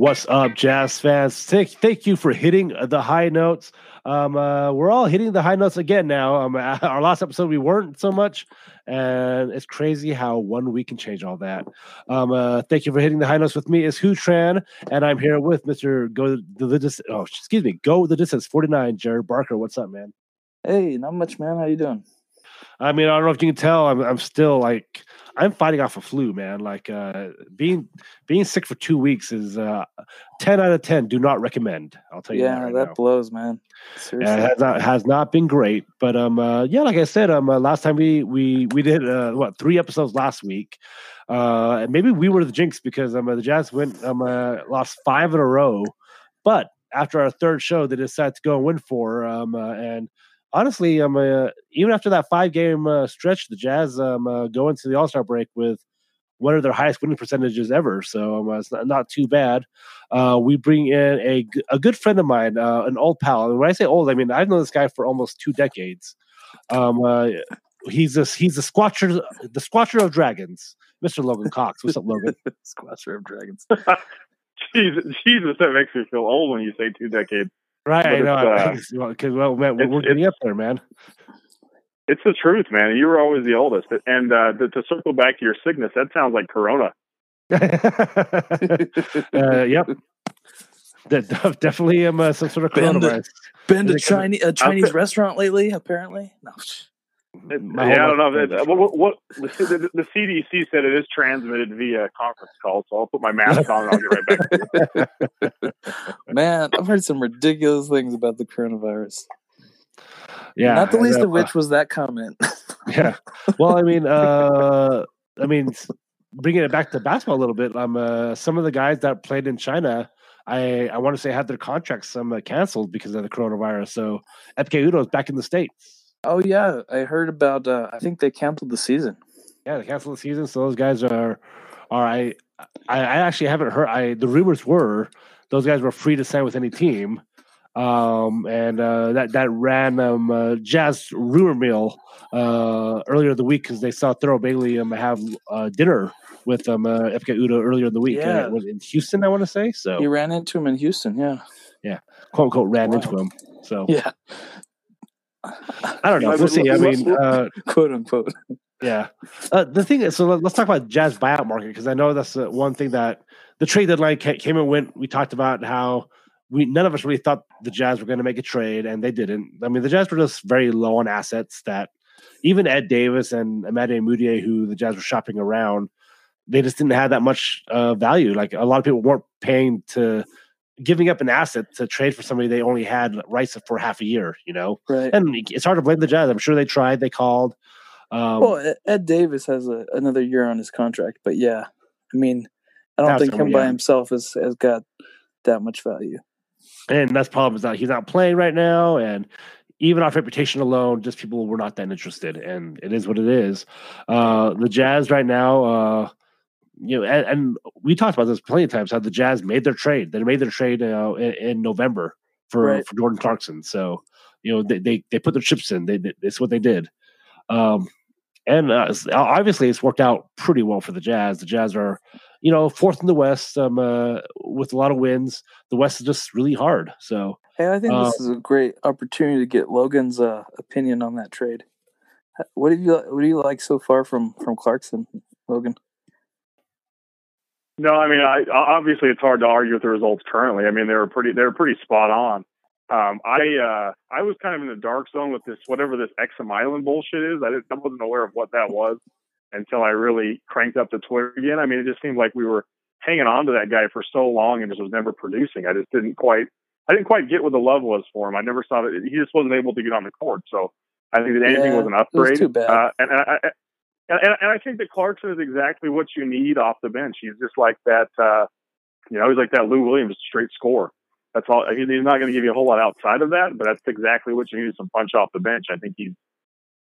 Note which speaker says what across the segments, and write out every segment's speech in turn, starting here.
Speaker 1: What's up, Jazz fans? Thank, thank you for hitting the high notes. Um, uh, we're all hitting the high notes again now. Um, our last episode we weren't so much, and it's crazy how one week can change all that. Um, uh, thank you for hitting the high notes with me. Is Huu Tran, and I'm here with Mister Go the distance. Oh, excuse me, Go the distance. Forty nine, Jared Barker. What's up, man?
Speaker 2: Hey, not much, man. How you doing?
Speaker 1: I mean, I don't know if you can tell. I'm, I'm still like I'm fighting off a flu, man. Like uh, being being sick for two weeks is uh, ten out of ten. Do not recommend. I'll tell you.
Speaker 2: Yeah,
Speaker 1: that, right
Speaker 2: that
Speaker 1: now.
Speaker 2: blows, man. Seriously.
Speaker 1: It has not has not been great, but um, uh, yeah, like I said, um, uh, last time we we we did uh, what three episodes last week, uh, and maybe we were the jinx because um, uh, the Jazz went um, uh, lost five in a row, but after our third show, they decided to go and win four, um, uh, and honestly, um, uh, even after that five game uh, stretch, the Jazz um, uh, go into the All Star break with one of their highest winning percentages ever. So um, it's not, not too bad. Uh, we bring in a, a good friend of mine, uh, an old pal. And when I say old, I mean I've known this guy for almost two decades. Um, uh, he's a, he's the squatcher, the squatcher of dragons, Mr. Logan Cox. What's up, Logan?
Speaker 2: Squatcher of Dragons.
Speaker 3: Jesus, Jesus, that makes me feel old when you say two decades.
Speaker 1: Right, I know.
Speaker 3: it's,
Speaker 1: Because well, man, we're, we're getting up there, man.
Speaker 3: It's the truth, man. You were always the oldest. And uh, to, to circle back to your sickness, that sounds like Corona.
Speaker 1: uh, yep. That definitely um, uh, some sort of
Speaker 2: Been to- Been to Chinese a Chinese
Speaker 3: been-
Speaker 2: restaurant lately? Apparently, no.
Speaker 1: My
Speaker 3: yeah, I don't know. That, what, what, the, the, CDC said it is transmitted via conference call, so I'll put my mask on and I'll get right back to you.
Speaker 2: Man, I've heard some ridiculous things about the coronavirus.
Speaker 1: Yeah,
Speaker 2: Not the least
Speaker 1: know.
Speaker 2: of which was that comment.
Speaker 1: yeah. Well, I mean, uh, I mean, bringing it back to basketball a little bit. Um, uh, some of the guys that played in China, I I want to say had their contracts some uh, canceled because of the coronavirus. So Ekpe Udoh is back in the states.
Speaker 2: Oh yeah, I heard about. Uh, I think they canceled the season.
Speaker 1: Yeah, they canceled the season, so those guys are are I I, I actually haven't heard. I the rumors were those guys were free to sign with any team. Um, and uh, that that random uh, Jazz rumor mill uh, earlier in the week because they saw Thurl Bailey um, have uh, dinner with um, uh, Ekpe Udoh earlier in the week.
Speaker 2: Yeah.
Speaker 1: It was in Houston, I want to say. So
Speaker 2: He ran into him in Houston. Yeah, yeah,
Speaker 1: quote unquote ran
Speaker 2: Wow.
Speaker 1: into him. So
Speaker 2: yeah,
Speaker 1: I don't know. We'll see. I mean, uh,
Speaker 2: quote unquote.
Speaker 1: Yeah. Uh, the thing is, so let- let's talk about Jazz buyout market because I know that's uh, one thing that the trade deadline came and went. We talked about how we none of us really thought the Jazz were going to make a trade, and they didn't. I mean, the Jazz were just very low on assets. That even Ed Davis and Amade Mudiay, who the Jazz were shopping around, they just didn't have that much uh, value. Like a lot of people weren't paying to giving up an asset to trade for somebody they only had rights for half a year. You know,
Speaker 2: Right.
Speaker 1: and it's hard to blame the Jazz. I'm sure they tried, they called. Um,
Speaker 2: well, Ed- Davis has a, another year on his contract, but yeah, I mean, I don't think him by himself has has got that much value.
Speaker 1: and that's the problem is that he's not playing right now and even off reputation alone just people were not that interested and it is what it is uh the jazz right now uh you know and, and we talked about this plenty of times how the jazz made their trade. They made their trade uh, in, in november for
Speaker 2: Right.
Speaker 1: for jordan clarkson. So you know they they, they put their chips in. They, they it's what they did. Um and uh, obviously it's worked out pretty well for the jazz. The jazz are you know fourth in the west um uh, with a lot of wins. The west is just really hard. So
Speaker 2: Hey, I think this is a great opportunity to get Logan's uh, opinion on that trade. What do you what do you like so far from from Clarkson, Logan?
Speaker 3: No, I mean, I, obviously it's hard to argue with the results currently. I mean, they were pretty, they were pretty spot on. Um, I, uh, I was kind of in the dark zone with this, whatever this Exum Island bullshit is. I, didn't, I wasn't aware of what that was until I really cranked up the Twitter again. I mean, it just seemed like we were hanging on to that guy for so long and just was never producing. I just didn't quite, I didn't quite get what the love was for him. I never saw that he just wasn't able to get on the court. So I think that anything
Speaker 2: Yeah,
Speaker 3: was an
Speaker 2: it was
Speaker 3: upgrade.
Speaker 2: too bad.
Speaker 3: Uh, and, and I, and, and, I think that Clarkson is exactly what you need off the bench. He's just like that, uh, you know, he's like that Lou Williams straight score. That's all. He's not going to give you a whole lot outside of that, but that's exactly what you need: some punch off the bench. I think he's,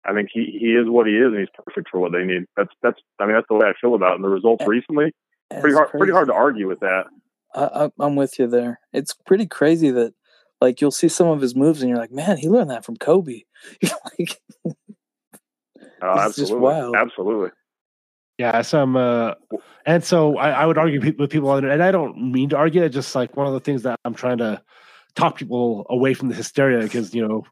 Speaker 3: I think he he is what he is, and he's perfect for what they need. That's that's. I mean, that's the way I feel about it. And the results recently, pretty hard, pretty hard to argue with that.
Speaker 2: I, I'm with you there. It's pretty crazy that like you'll see some of his moves and you're like, man, he learned that from Kobe. Like,
Speaker 3: Uh,
Speaker 2: It's just
Speaker 3: absolutely,
Speaker 2: wild.
Speaker 3: absolutely.
Speaker 1: Yeah, some, uh, and so I, I would argue with people on it, and I don't mean to argue. It's just like one of the things that I'm trying to talk people away from the hysteria because you know,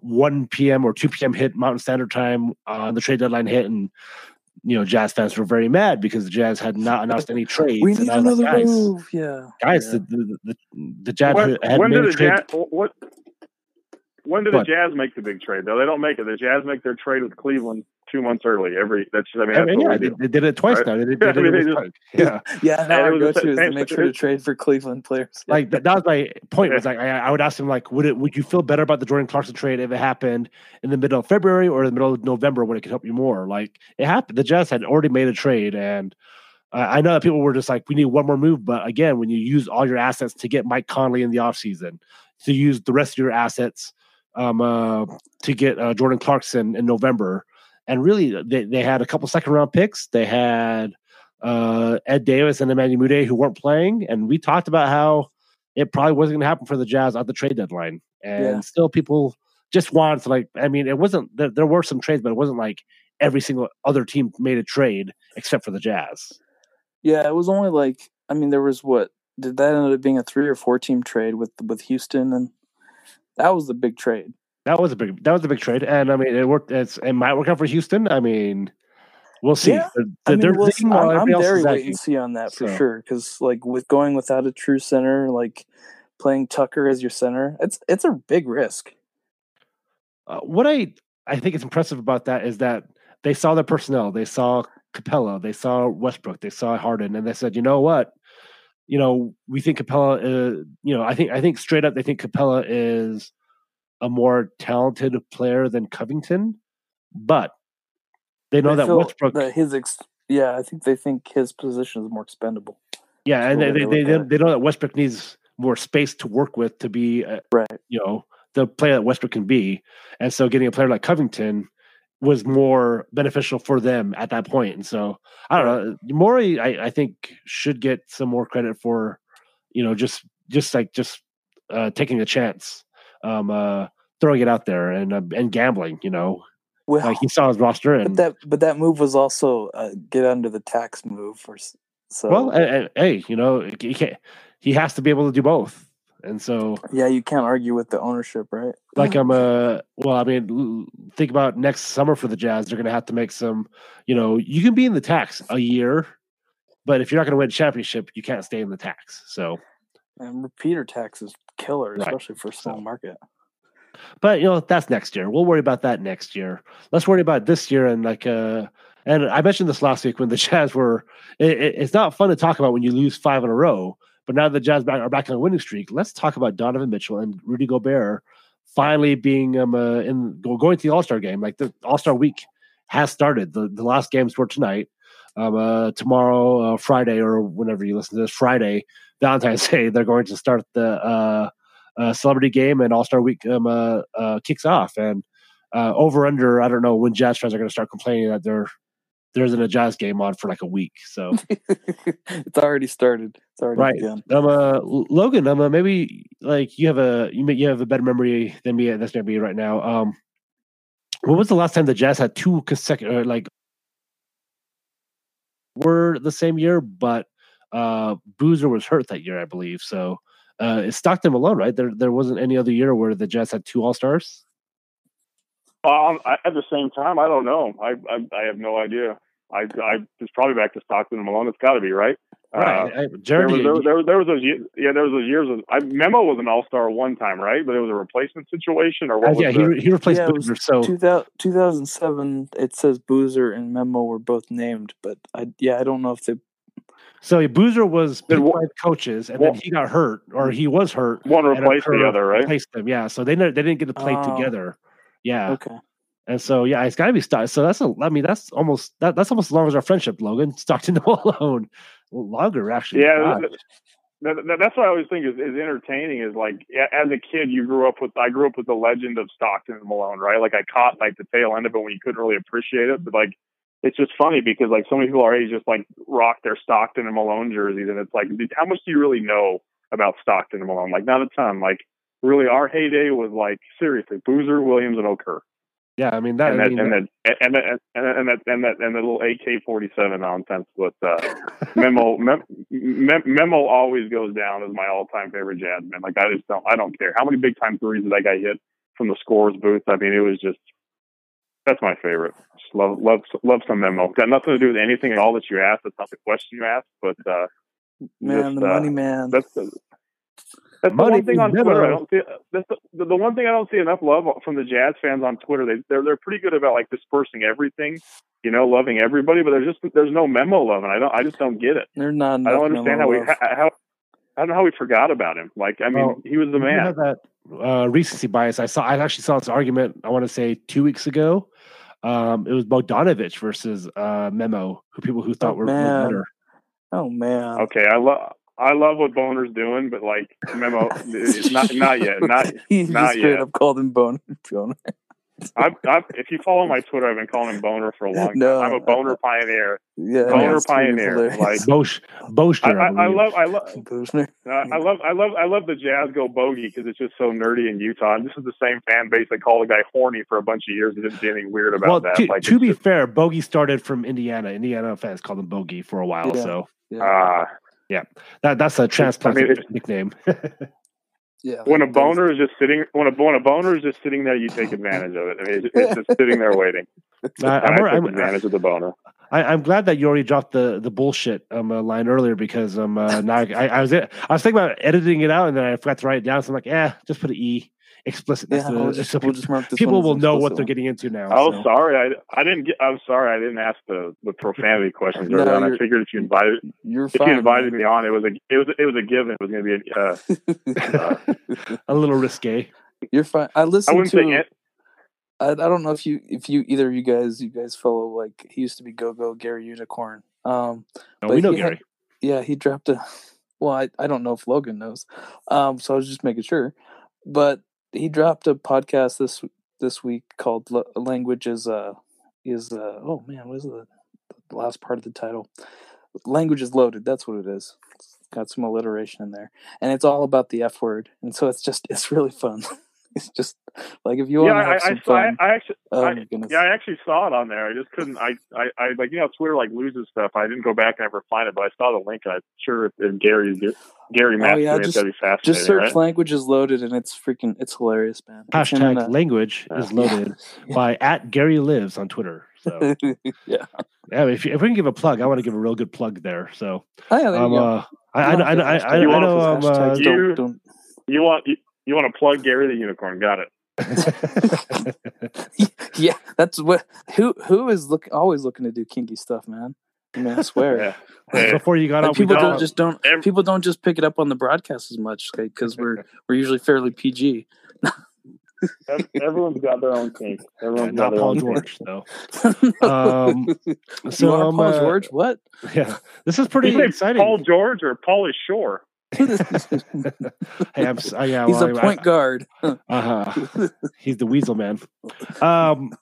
Speaker 1: 1 p.m. or 2 p.m. hit Mountain Standard Time on uh, the trade deadline hit, and you know, Jazz fans were very mad because the Jazz had not announced any trades.
Speaker 2: We need another like, guys, move. Yeah,
Speaker 1: guys,
Speaker 2: yeah.
Speaker 1: The, the, the, Jazz
Speaker 3: when,
Speaker 1: had
Speaker 3: when
Speaker 1: made
Speaker 3: did
Speaker 1: a trade.
Speaker 3: Jazz, what? When did the Jazz make the big trade? Though they don't make it. The Jazz make their trade with Cleveland two months early. Every that's I mean,
Speaker 1: I mean yeah, they, they, did it twice right? now. They did, they did I mean, it just,
Speaker 2: yeah, yeah. Now our go-to is to make sure to trade for Cleveland players.
Speaker 1: Like that, that was my point. Was like I, I, would ask him like, would it would you feel better about the Jordan Clarkson trade if it happened in the middle of February or in the middle of November when it could help you more? Like it happened. The Jazz had already made a trade, and uh, I know that people were just like, we need one more move. But again, when you use all your assets to get Mike Conley in the offseason, to use the rest of your assets um, uh, to get uh, Jordan Clarkson in November. And really, they, they had a couple second round picks. They had uh, Ed Davis and Emmanuel Mudiay who weren't playing. And we talked about how it probably wasn't going to happen for the Jazz at the trade deadline. And yeah. still, people just wanted to, like, I mean, it wasn't, there, there were some trades, but it wasn't like every single other team made a trade except for the Jazz.
Speaker 2: Yeah, it was only like, I mean, there was what, did that end up being a three or four team trade with with Houston and that was the big trade.
Speaker 1: That was a big that was a big trade, and I mean it worked. It's it might work out for Houston. I mean, we'll see.
Speaker 2: Yeah, they're, I mean, we'll see. I'm, I'm very wait and see on that for so. sure. Because like with going without a true center, like playing Tucker as your center, it's it's a big risk.
Speaker 1: Uh, what I I think is impressive about that is that they saw their personnel, they saw Capela. they saw Westbrook, they saw Harden, and they said, you know what, you know, we think Capela uh, you know, I think I think straight up they think Capela is a more talented player than Covington, but they know they that Westbrook.
Speaker 2: That his ex, yeah, I think they think his position is more expendable.
Speaker 1: Yeah, and they they, they, they, they, know that Westbrook needs more space to work with to be, uh,
Speaker 2: right.
Speaker 1: You know, the player that Westbrook can be, and so getting a player like Covington was more beneficial for them at that point. And so I don't know. Morey, I, I think should get some more credit for, you know, just just like just uh, taking a chance, um, uh, throwing it out there and uh, and gambling. You know, well, like he saw his roster and
Speaker 2: but that but that move was also uh, get under the tax move for so
Speaker 1: well. And, and, hey, you know, he can't. He has to be able to do both. And so,
Speaker 2: yeah, you can't argue with the ownership, right?
Speaker 1: Like I'm a well, I mean, think about next summer for the Jazz. They're going to have to make some. You know, you can be in the tax a year, but if you're not going to win a championship, you can't stay in the tax. So,
Speaker 2: and repeater tax is killer, especially right. for small so, market.
Speaker 1: But you know, that's next year. We'll worry about that next year. Let's worry about this year and like uh and I mentioned this last week when the Jazz were. It, it, it's not fun to talk about when you lose five in a row but now the Jazz are back on a winning streak. Let's talk about Donovan Mitchell and Rudy Gobert finally being um, uh, in going to the All Star game. Like the All Star week has started. The the last games were tonight. Um, uh, tomorrow, uh, Friday, or whenever you listen to this, Friday, Valentine's Day, they're going to start the uh, uh, celebrity game and All Star Week um, uh, kicks off. And over under, I don't know when Jazz fans are going to start complaining that they're there isn't a jazz game on for like a week. So
Speaker 2: it's already started. It's already
Speaker 1: right. Begun. Um, uh, Logan, um, uh, maybe like you have a you may, you have a better memory than me. That's maybe right now. Um, when was the last time the Jazz had two consecutive uh, like were the same year, but uh, Boozer was hurt that year, I believe. So uh, it's Stockton alone, right? There there wasn't any other year where the Jazz had two All Stars.
Speaker 3: Um, at the same time, I don't know. I, I, I have no idea. I, I it's probably back to Stockton and Malone. It's got to be right.
Speaker 1: Right. Uh,
Speaker 3: there, was, there, there, there, was those yeah there was those years of I, Memo was an All Star one time right, but it was a replacement situation or what? Uh,
Speaker 1: yeah,
Speaker 3: the,
Speaker 1: he he replaced yeah, Boozer. So
Speaker 2: 2000, 2007, it says Boozer and Memo were both named, but I yeah I don't know if they.
Speaker 1: So Boozer was picked by coaches, and well, then he got hurt, or he was hurt.
Speaker 3: One replaced the other, right?
Speaker 1: Replaced them, yeah. So they they didn't get to play oh. together. Yeah.
Speaker 2: Okay.
Speaker 1: And so yeah, it's got to be Stockton. So that's a. I mean, that's almost that, that's almost as long as our friendship, Logan. Stockton alone, longer actually.
Speaker 3: Yeah, that, that, that's what I always think is, is entertaining. Is like as a kid, you grew up with. I grew up with the legend of Stockton and Malone, right? Like I caught like the tail end of it when you couldn't really appreciate it, but like it's just funny because like so many people our age just like rock their Stockton and Malone jerseys, and it's like, how much do you really know about Stockton and Malone? Like not a ton. Like really, our heyday was like seriously Boozer, Williams, and Okur.
Speaker 1: Yeah, I mean that,
Speaker 3: and
Speaker 1: that,
Speaker 3: and, that, and, that, and, that, and that and that and the little AK forty seven nonsense with uh, Memo. Mem, mem, Memo always goes down as my all time favorite jazz man. Like I just don't I don't care how many big time threes did that guy hit from the scores booth. I mean, it was just that's my favorite. Just love love love some Memo. Got nothing to do with anything at all that you asked. That's not the question you asked, but uh,
Speaker 2: man, just, the money uh, man.
Speaker 3: That's the, that's Money the one thing on Twitter. I don't see. That's the, the one thing I don't see enough love from the Jazz fans on Twitter. They they're they're pretty good about like dispersing everything, you know, loving everybody. But there's just there's no memo love, and I don't. I just don't get it.
Speaker 2: They're not.
Speaker 3: I don't understand how we how. I don't know how we forgot about him. Like, I mean, well, he was the man.
Speaker 1: that uh, recency bias. I saw. I actually saw this argument. I want to say two weeks ago. Um, it was Bogdanovich versus uh, Memo, who people who thought oh, were, were better.
Speaker 2: Oh man.
Speaker 3: Okay, I love I love what Boner's doing, but like memo, it's not not yet, not
Speaker 2: he
Speaker 3: not
Speaker 2: straight yet. up called him Boner. Boner.
Speaker 3: I've, I've, if you follow my Twitter, I've been calling him Boner for a long time. No, I'm a Boner pioneer.
Speaker 2: Yeah,
Speaker 3: Boner pioneer. Like
Speaker 1: Bosch, Boschner,
Speaker 3: I, I, I, love, I love, uh, I love, I love, I love the Jazz go bogey because it's just so nerdy in Utah. And this is the same fan base that called a guy horny for a bunch of years and didn't see anything weird about
Speaker 1: well,
Speaker 3: that.
Speaker 1: To,
Speaker 3: like,
Speaker 1: to be just, fair, bogey started from Indiana. Indiana fans called him bogey for a while.
Speaker 2: Yeah.
Speaker 1: So,
Speaker 3: yeah. Uh,
Speaker 1: yeah, that that's a transplant I mean, nickname.
Speaker 2: yeah.
Speaker 3: When a boner is just sitting, when a when a boner is just sitting there, you take advantage of it. I mean, it's, it's just sitting there waiting. I, I'm, I took advantage I'm, of the boner.
Speaker 1: I, am glad that you already dropped the the bullshit um uh, line earlier because um uh, now I, I was I was thinking about editing it out and then I forgot to write it down. So I'm like, yeah, just put an e explicit.
Speaker 2: Yeah, we'll just, so
Speaker 1: we'll
Speaker 2: people,
Speaker 1: people will know what they're getting into now.
Speaker 3: Oh,
Speaker 1: so.
Speaker 3: sorry, I, I didn't get. I'm sorry, I didn't ask the, the profanity questions no, earlier on. I figured if you invited,
Speaker 2: you're
Speaker 3: if
Speaker 2: fine,
Speaker 3: you invited man. me on, it was a it was it was a given. It was going to be a,
Speaker 1: uh, a little risque.
Speaker 2: You're fine. I listened
Speaker 3: I wouldn't
Speaker 2: to.
Speaker 3: Say it.
Speaker 2: I, I don't know if you if you either of you guys you guys follow like he used to be Go Go Gary Unicorn. Um,
Speaker 1: oh, we know Gary.
Speaker 2: Had, yeah, he dropped a. Well, I, I don't know if Logan knows. Um, so I was just making sure. But he dropped a podcast this this week called "Language is uh is uh oh man what is the, the last part of the title? Language is loaded. That's what it is. It's got some alliteration in there, and it's all about the F word, and so it's just it's really fun. it's just like if you
Speaker 3: yeah,
Speaker 2: want to have
Speaker 3: I,
Speaker 2: some
Speaker 3: I,
Speaker 2: fun.
Speaker 3: I, I actually,
Speaker 2: oh,
Speaker 3: I, yeah, I actually saw it on there. I just couldn't. I, I, I, like you know, Twitter like loses stuff. I didn't go back and ever find it, but I saw the link, and I'm sure if, if Gary Gary
Speaker 2: oh, yeah,
Speaker 3: just,
Speaker 2: be
Speaker 3: fascinating.
Speaker 2: Just search
Speaker 3: right?
Speaker 2: language is loaded, and it's freaking it's hilarious, man.
Speaker 1: Hashtag language uh, is loaded yeah. by at Gary lives on Twitter. So
Speaker 2: yeah,
Speaker 1: yeah. If, if we can give a plug, I want to give a real good plug there. So
Speaker 2: oh, yeah, there
Speaker 1: um,
Speaker 2: you go.
Speaker 1: Uh, I, I, I, I, I, I know. Um, uh,
Speaker 3: you, you want you, you want to plug Gary the Unicorn? Got it.
Speaker 2: yeah, that's what who who is look always looking to do kinky stuff, man. I mean, I swear.
Speaker 3: yeah.
Speaker 1: Hey. Before you got
Speaker 2: like people don't just don't every, people don't just pick it up on the broadcast as much because we're we're usually fairly PG.
Speaker 3: Everyone's got their own kink. Everyone's
Speaker 1: yeah, not Paul George, though. um, so
Speaker 2: um, Paul uh, George, what?
Speaker 1: Yeah, this is pretty exciting.
Speaker 3: Paul George or Pauly Shore?
Speaker 1: hey, I'm, uh, yeah,
Speaker 2: he's
Speaker 1: well,
Speaker 2: a point I, guard.
Speaker 1: uh huh. He's the weasel man. Um,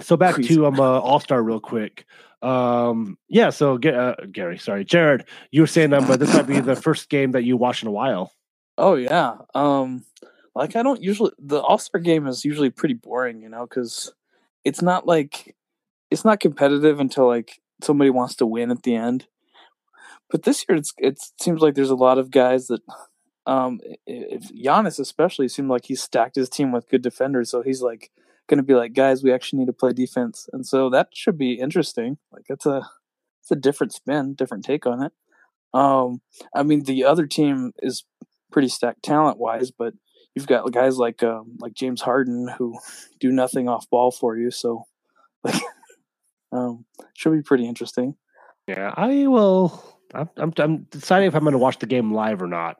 Speaker 1: so back to um uh, All Star real quick. Um, yeah. So uh, Gary, sorry, Jared, you were saying um, this might be the first game that you watch in a while.
Speaker 2: Oh yeah. Um, like I don't usually the All Star game is usually pretty boring, you know, because it's not like it's not competitive until like somebody wants to win at the end. But this year, it's it seems like there's a lot of guys that, um, if Giannis especially seemed like he stacked his team with good defenders, so he's like going to be like, guys, we actually need to play defense, and so that should be interesting. Like it's a it's a different spin, different take on it. Um, I mean, the other team is pretty stacked talent wise, but you've got guys like um, like James Harden who do nothing off ball for you, so like um, should be pretty interesting.
Speaker 1: Yeah, I will I'm, I'm, I'm deciding if I'm going to watch the game live or not.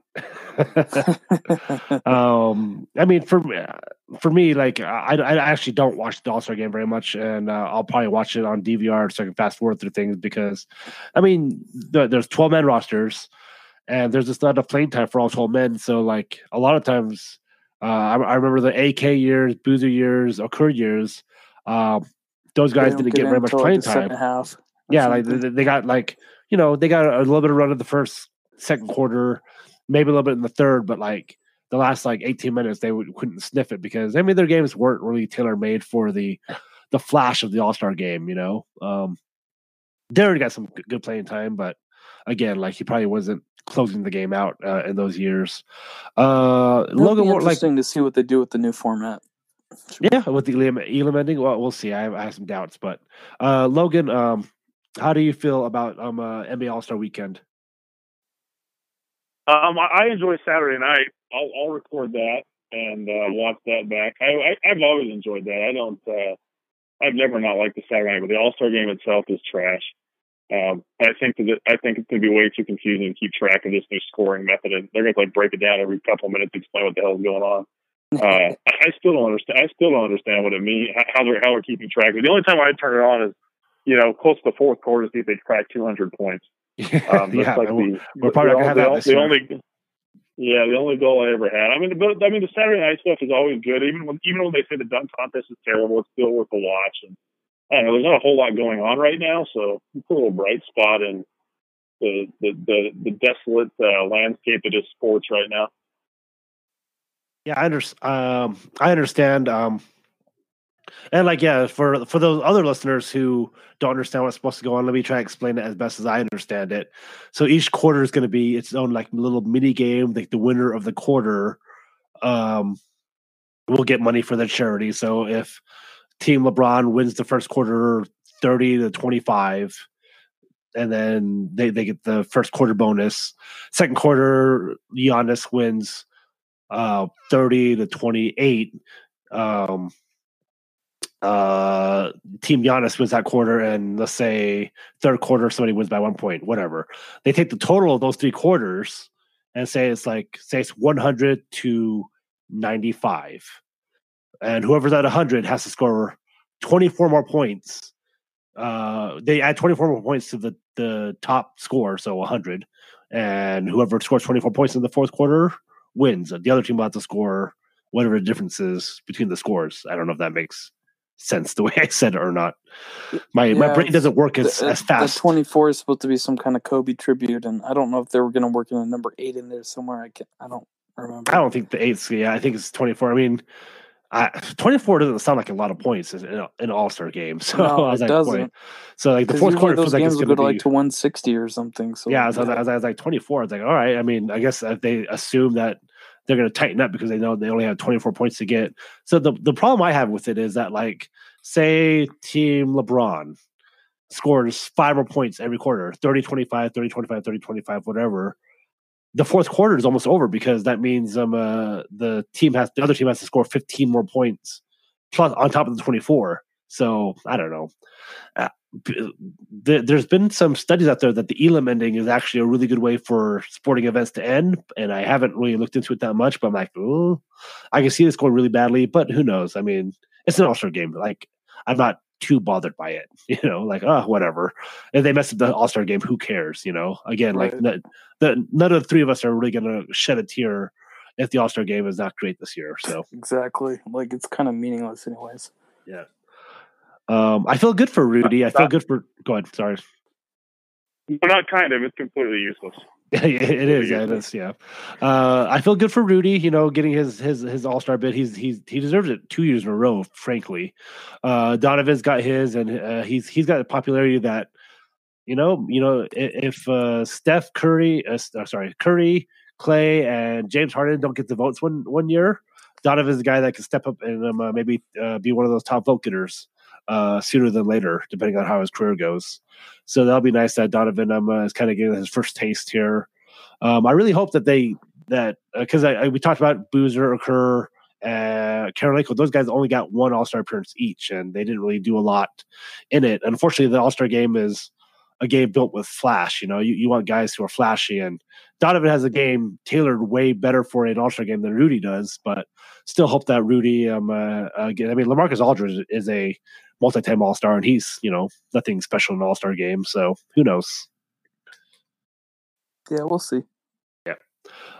Speaker 1: um, I mean, for for me, like I, I actually don't watch the All Star game very much, and uh, I'll probably watch it on DVR so I can fast forward through things because, I mean, the, there's 12 men rosters, and there's just not enough playing time for all 12 men. So, like a lot of times, uh, I, I, remember the AK years, Boozer years, Okur years. Uh, those guys didn't get, get very much playing time.
Speaker 2: Half
Speaker 1: yeah, like they, they got like you know, they got a little bit of run in the first, second quarter, maybe a little bit in the third, but like the last like 18 minutes they would, couldn't sniff it because I mean their games weren't really tailor made for the the flash of the All Star game. You know, um, Deron got some good playing time, but again, like he probably wasn't closing the game out uh, in those years. Uh,
Speaker 2: It'll
Speaker 1: Logan,
Speaker 2: be
Speaker 1: Ward, like
Speaker 2: interesting to see what they do with the new format.
Speaker 1: yeah, with the Elam, Elam ending, well, we'll see. I have, I have some doubts, but uh, Logan, um, how do you feel about um uh, NBA All Star Weekend?
Speaker 3: Um, I, I enjoy Saturday night. I'll, I'll record that and uh, watch that back. I, I, I've always enjoyed that. I don't. Uh, I've never not liked the Saturday night, but the All Star game itself is trash. Um, I think that I think it's going to be way too confusing to keep track of this new scoring method, and they're going to like break it down every couple minutes to explain what the hell is going on. Uh, I still don't understand. I still don't understand what it means. How they're how they're keeping track. The only time I turn it on is, you know, close to the fourth quarter to see if they crack 200 points. Um,
Speaker 1: yeah,
Speaker 3: like the,
Speaker 1: we're probably not gonna have
Speaker 3: the,
Speaker 1: that this
Speaker 3: the
Speaker 1: year.
Speaker 3: only. Yeah, the only goal I ever had. I mean, but I mean, the Saturday night stuff is always good. Even when even when they say the dunk contest is terrible, it's still worth a watch. And I don't know. There's not a whole lot going on right now, so it's a little bright spot in the the the, the desolate uh, landscape that is sports right now.
Speaker 1: Yeah, I understand. Um, I understand. Um, and like, yeah, for for those other listeners who don't understand what's supposed to go on, let me try to explain it as best as I understand it. So each quarter is going to be its own like little mini game. Like the winner of the quarter, um, will get money for the charity. So if Team LeBron wins the first quarter, thirty to twenty five. And then they, they get the first quarter bonus. Second quarter, Giannis wins uh 30 to 28 um uh team Giannis wins that quarter and let's say third quarter somebody wins by one point whatever they take the total of those three quarters and say it's like say it's 100 to 95 and whoever's at 100 has to score 24 more points uh they add 24 more points to the the top score so 100 and whoever scores 24 points in the fourth quarter wins. The other team will have to score whatever the difference is between the scores. I don't know if that makes sense the way I said it or not. My my brain doesn't work as,
Speaker 2: the,
Speaker 1: as fast.
Speaker 2: The 24 is supposed to be some kind of Kobe tribute, and I don't know if they were going to work in a number eight in there somewhere. I can't. I don't remember.
Speaker 1: I don't think the eighth. Yeah, I think it's twenty four. I mean, I, twenty four doesn't sound like a lot of points in an All Star game. So
Speaker 2: No,
Speaker 1: I was
Speaker 2: it
Speaker 1: like,
Speaker 2: doesn't.
Speaker 1: boy. so like the fourth quarter
Speaker 2: those
Speaker 1: feels like
Speaker 2: games
Speaker 1: it's going
Speaker 2: go
Speaker 1: to be.
Speaker 2: like to 160 or something. So
Speaker 1: yeah, so I was, I was like twenty four. It's like all right. I mean, I guess if they assume that they're going to tighten up because they know they only have twenty four points to get. So the the problem I have with it is that like say Team LeBron scores five more points every quarter 30 25 30 25 30 25 whatever the fourth quarter is almost over because that means um uh, the team has the other team has to score 15 more points plus on top of the 24 so i don't know uh, there's been some studies out there that the elam ending is actually a really good way for sporting events to end and i haven't really looked into it that much but i'm like oh i can see this going really badly but who knows? I mean it's an all-star game. Like i'm not too bothered by it you know? Like oh whatever. If they mess up the all-star game who cares you know? Again like
Speaker 2: Right.
Speaker 1: the, none of the three of us are really going to shed a tear if the all-star game is not great this year so.
Speaker 2: Exactly. Like it's kind of meaningless, anyways.
Speaker 1: Um i feel good for rudy. I feel good for go ahead sorry.
Speaker 3: But not kind of. It's completely useless.
Speaker 1: it is yeah it is yeah. Uh i feel good for rudy you know getting his his his all-star bid. He's he's he deserves it two years in a row frankly. Uh donovan's got his and uh, he's he's got a popularity that you know you know if uh steph curry uh, uh, sorry curry clay and james harden don't get the votes one one year donovan's the guy that can step up and um, uh, maybe uh, be one of those top vote getters uh sooner than later depending on how his career goes so that'll be nice that Donovan um, uh, is kind of getting his first taste here. Um, I really hope that they that because I, I we talked about Boozer, Okur, uh, Kirilenko. Those guys only got one All Star appearance each, and they didn't really do a lot in it. Unfortunately, the All Star game is a game built with flash. You know, you, you want guys who are flashy, and Donovan has a game tailored way better for an All Star game than Rudy does. But still, hope that Rudy. Um, uh, uh, I mean, LaMarcus Aldridge is a multi-time All Star, and he's you know nothing special in All Star game. So who knows?
Speaker 2: Yeah, we'll see.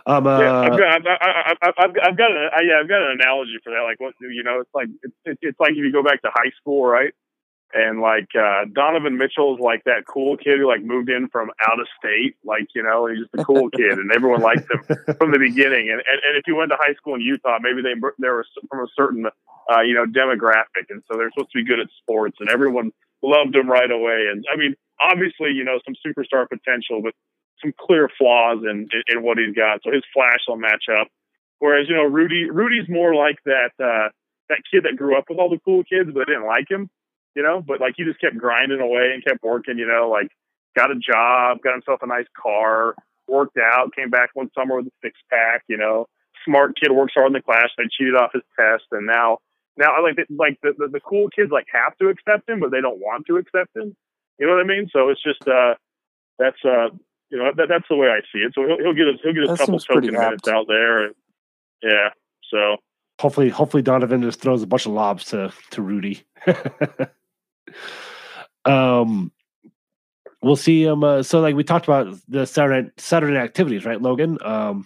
Speaker 1: Um, uh,
Speaker 3: yeah, I've got, I've, I've, I've, I've I've got, a, I, yeah, I've got an analogy for that. Like, what you know, it's like it's, it's it's like if you go back to high school, right? And like uh, Donovan Mitchell's like that cool kid who like moved in from out of state, like you know, he's just a cool kid, and everyone liked him from the beginning. And, and and if you went to high school in Utah, maybe they they were from a certain uh, you know demographic, and so they're supposed to be good at sports, and everyone loved him right away. And I mean, obviously, you know, some superstar potential, but some clear flaws in, in, in what he's got. So his flash will match up. Whereas you know, Rudy Rudy's more like that uh, that kid that grew up with all the cool kids, but didn't like him you know, but like he just kept grinding away and kept working, you know, like got a job, got himself a nice car, worked out, came back one summer with a six pack, you know, smart kid works hard in the class, they cheated off his test and now now I like like the, the, the cool kids like have to accept him, but they don't want to accept him. You know what I mean? So it's just uh that's uh you know that, that's the way I see it. So he'll, he'll get us he'll get a couple token minutes out there. And, yeah. So
Speaker 1: hopefully hopefully Donovan just throws a bunch of lobs to to Rudy. um, we'll see um uh, so like we talked about the saturday saturday activities right logan? Um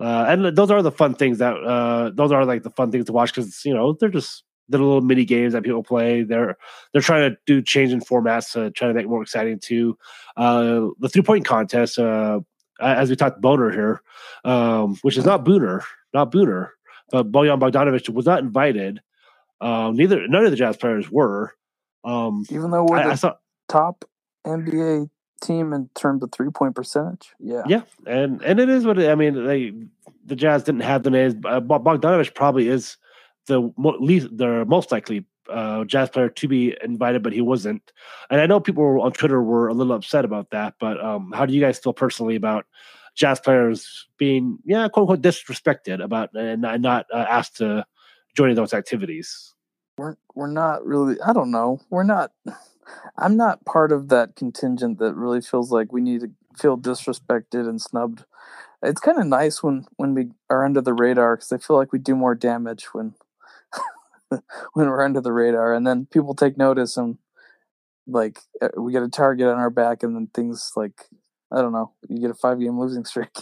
Speaker 1: uh, and those are the fun things that uh those are like the fun things to watch because you know they're just little mini games that people play. They're they're trying to do change in formats to try to make it more exciting too. Uh the three point contest uh as we talked boner here um which is not booner not booner but bojan bogdanovic was not invited. Um neither none of the jazz players were um,
Speaker 2: Even though we're I, the I saw, top NBA team in terms of three point percentage, yeah,
Speaker 1: yeah, and and it is what it, I mean. They the Jazz didn't have the names. Uh, Bogdanovich probably is the mo- least, the most likely uh, Jazz player to be invited, but he wasn't. And I know people on Twitter were a little upset about that. But um, how do you guys feel personally about Jazz players being, yeah, quote unquote, disrespected about and not uh, asked to join those activities?
Speaker 2: We're we're not really I don't know. We're not I'm not part of that contingent that really feels like we need to feel disrespected and snubbed. It's kind of nice when when we are under the radar cuz I feel like we do more damage when when we're under the radar and then people take notice and like uh, we get a target on our back and then things like I don't know, you get a 5 game losing streak.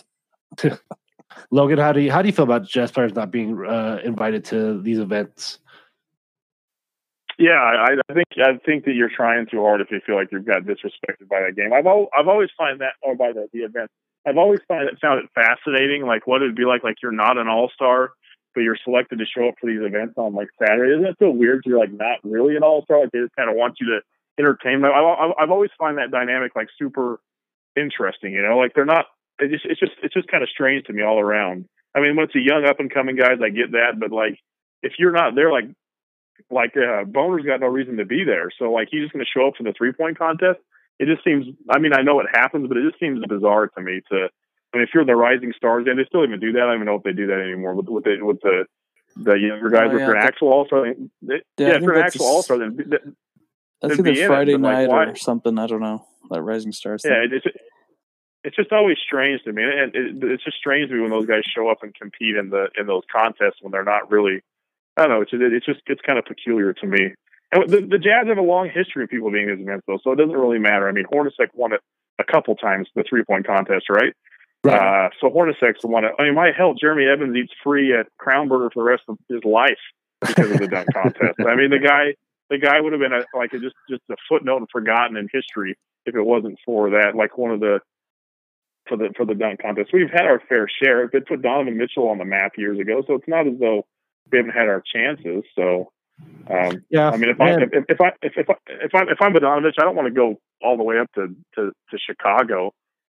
Speaker 1: Logan, how do you how do you feel about jazz players not being uh, invited to these events?
Speaker 3: Yeah, I, I think I think that you're trying too hard if you feel like you've got disrespected by that game. I've al- I've always find that, or by the, the event, I've always find it found it fascinating, like what it'd be like, like you're not an all star, but you're selected to show up for these events on like Saturday. Isn't it so weird? You're like not really an all star, like they just kind of want you to entertain them. I, I've always find that dynamic like super interesting. You know, like they're not. It just it's just it's just kind of strange to me all around. I mean, when it's a young up and coming guys, I get that, but like if you're not there, like like uh, Boner's got no reason to be there. So like he's just going to show up for the three point contest. It just seems. I mean, I know it happens, but it just seems bizarre to me. To I mean, if you're the Rising Stars, and they still even do that. I don't even know if they do that anymore with with the with the the younger guys. Oh, yeah, if you're an actual All Star, yeah, yeah if you're an actual All Star, then.
Speaker 2: think it's Friday it, night like, or something. I don't know. That Rising Stars.
Speaker 3: Yeah, it's it's just always strange to me, and it, it's just strange to me when those guys show up and compete in the in those contests when they're not really I don't know. It's it's just it's kind of peculiar to me. And the, the Jazz have a long history of people being his events, though, so it doesn't really matter. I mean, Hornacek won it a couple times, the three point contest, right? Right. Uh, so Hornacek's the one. I mean, my hell, Jeremy Evans eats free at Crown Burger for the rest of his life because of the dunk contest. I mean, the guy, the guy would have been a, like a, just just a footnote and forgotten in history if it wasn't for that. Like one of the for the for the dunk contest, we've had our fair share. It put Donovan Mitchell on the map years ago, so it's not as though we haven't had our chances. So, um, yeah, I mean, if I if, if, I if, if I if I'm if I'm Bogdanovich, I don't want to go all the way up to to, to Chicago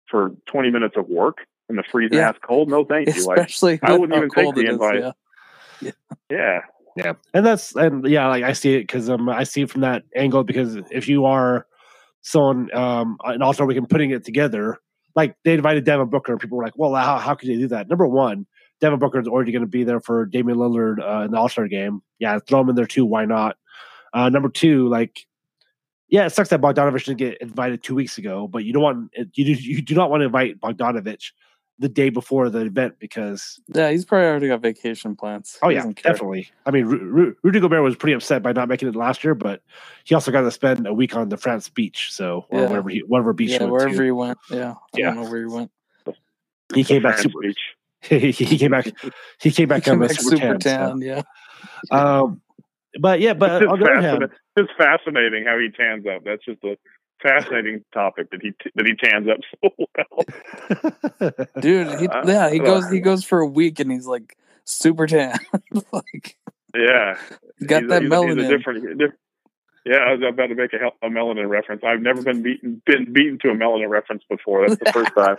Speaker 3: for 20 minutes of work in the freezing yeah. ass cold. No, thank you.
Speaker 2: Especially
Speaker 3: like, I wouldn't even take the invite.
Speaker 2: Is,
Speaker 3: yeah. yeah.
Speaker 1: yeah. and that's and yeah, like I see it because um I see it from that angle because if you are someone um and also we can putting it together, like they invited Devin Booker and people were like, well, how how could you do that? Number one, Devin Booker is already going to be there for Damian Lillard uh, in the All Star game. Yeah, throw him in there too. Why not? Uh, number two, like, yeah, it sucks that Bogdanovich didn't get invited two weeks ago, but you don't want you do, you do not want to invite Bogdanovich the day before the event because
Speaker 2: yeah, he's probably already got vacation plans.
Speaker 1: Oh yeah, definitely. I mean, Ru- Rudy Gobert was pretty upset by not making it last year, but he also got to spend a week on the France beach, so or yeah. whatever he whatever beach
Speaker 2: yeah,
Speaker 1: he
Speaker 2: wherever
Speaker 1: to.
Speaker 2: he went. Yeah, I yeah. where he went.
Speaker 1: He came back super. Beach. He, came back. He came back, he came back super,
Speaker 2: super tan. tan so. Yeah.
Speaker 1: Um, but yeah, but
Speaker 3: it's,
Speaker 1: on the other hand,
Speaker 3: fascinating. it's fascinating how he tans up. That's just a fascinating topic that he that he tans up so well.
Speaker 2: Dude, he,
Speaker 3: Uh,
Speaker 2: yeah, he
Speaker 3: uh,
Speaker 2: goes he goes for a week and he's like super tan. like
Speaker 3: yeah,
Speaker 2: got
Speaker 3: he's
Speaker 2: that
Speaker 3: a, he's a- he's
Speaker 2: melanin.
Speaker 3: a different, diff- yeah, I was about to make a, a melanin reference. I've never been beaten been beaten to a melanin reference before. That's the first time.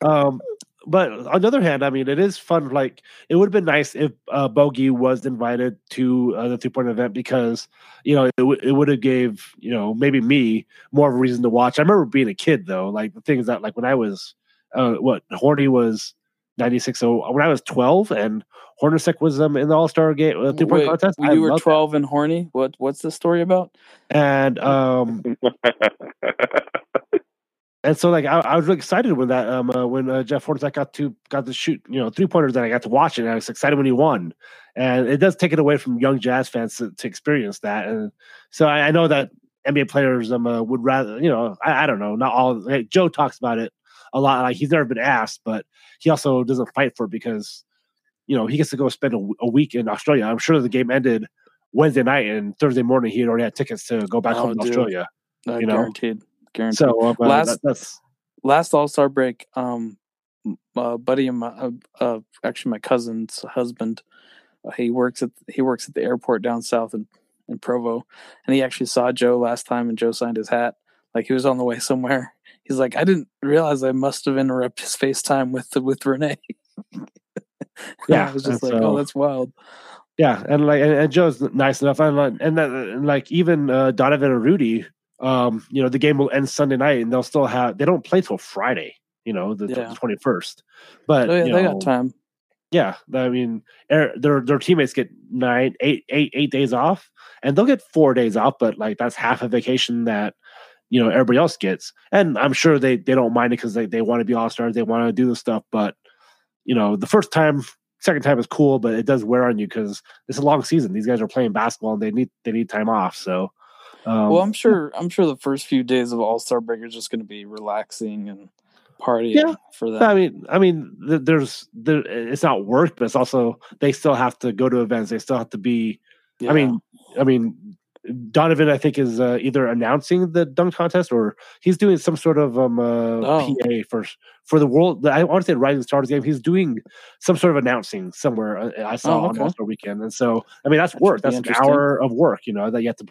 Speaker 1: um, but on the other hand, I mean, it is fun. Like, it would have been nice if uh, Bogey was invited to uh, the three point event because you know it, w- it would have gave you know maybe me more of a reason to watch. I remember being a kid though. Like the thing is that like when I was uh, what Horny was ninety six. So when I was twelve and Hornacek was um, in the All Star game uh, three point contest, I
Speaker 2: you were
Speaker 1: loved it.
Speaker 2: twelve and horny. What what's the story about?
Speaker 1: and um and so like I, I was really excited when that um uh, when uh, Jeff Hornacek got to got to shoot you know three pointers and I got to watch it and I was excited when he won and it does take it away from young jazz fans to, to experience that and so I, I know that NBA players um uh, would rather you know I, I don't know not all like, Joe talks about it a lot like he's never been asked but he also doesn't fight for it because you know he gets to go spend a week in Australia I'm sure the game ended Wednesday night and Thursday morning he had already had tickets to go back
Speaker 2: Oh,
Speaker 1: home to. Australia
Speaker 2: Uh,
Speaker 1: You know?
Speaker 2: guaranteed, guaranteed.
Speaker 1: so uh,
Speaker 2: Last-
Speaker 1: that,
Speaker 2: last All Star break, um, a buddy of my, uh, uh, actually my cousin's husband, uh, he works at he works at the airport down south in, in Provo, and he actually saw Joe last time, and Joe signed his hat. Like he was on the way somewhere. He's like, I didn't realize I must have interrupted his FaceTime with with Renae.
Speaker 1: Yeah,
Speaker 2: I was just like,
Speaker 1: so-
Speaker 2: oh, that's wild.
Speaker 1: Yeah, and like and, and Joe's nice enough, and like- and, that, and like even uh, Donovan and Rudy, um, you know, the game will end Sunday night, and they'll still have they don't play till Friday, you know, the
Speaker 2: Yeah.
Speaker 1: twenty first. But
Speaker 2: Oh, yeah, they
Speaker 1: know,
Speaker 2: got time.
Speaker 1: yeah, I mean, er- their their teammates get nine, eight, eight, eight days off, and they'll get four days off, but like that's half a vacation that you know everybody else gets, and I'm sure they they don't mind it because they they want to be all stars, they want to do the stuff, but you know, the first time, second time is cool, but it does wear on you because it's a long season. These guys are playing basketball and they need they need time off. So, um,
Speaker 2: well, I'm sure. I'm sure the first few days of All Star break are just going to be relaxing and partying
Speaker 1: Yeah,
Speaker 2: for them.
Speaker 1: I mean, I mean, there's there, it's not work, but it's also they still have to go to events. They still have to be.
Speaker 2: Yeah.
Speaker 1: I mean, I mean, Donovan, I think is uh, either announcing the dunk contest or he's doing some sort of um uh,
Speaker 2: Oh.
Speaker 1: PA for for the world. I want to say Rising Stars game. He's doing some sort of announcing somewhere. uh, I saw
Speaker 2: Oh,
Speaker 1: on
Speaker 2: okay.
Speaker 1: All Star Weekend, and so I mean that's
Speaker 2: That
Speaker 1: work. That's an hour of work, you know, that you have to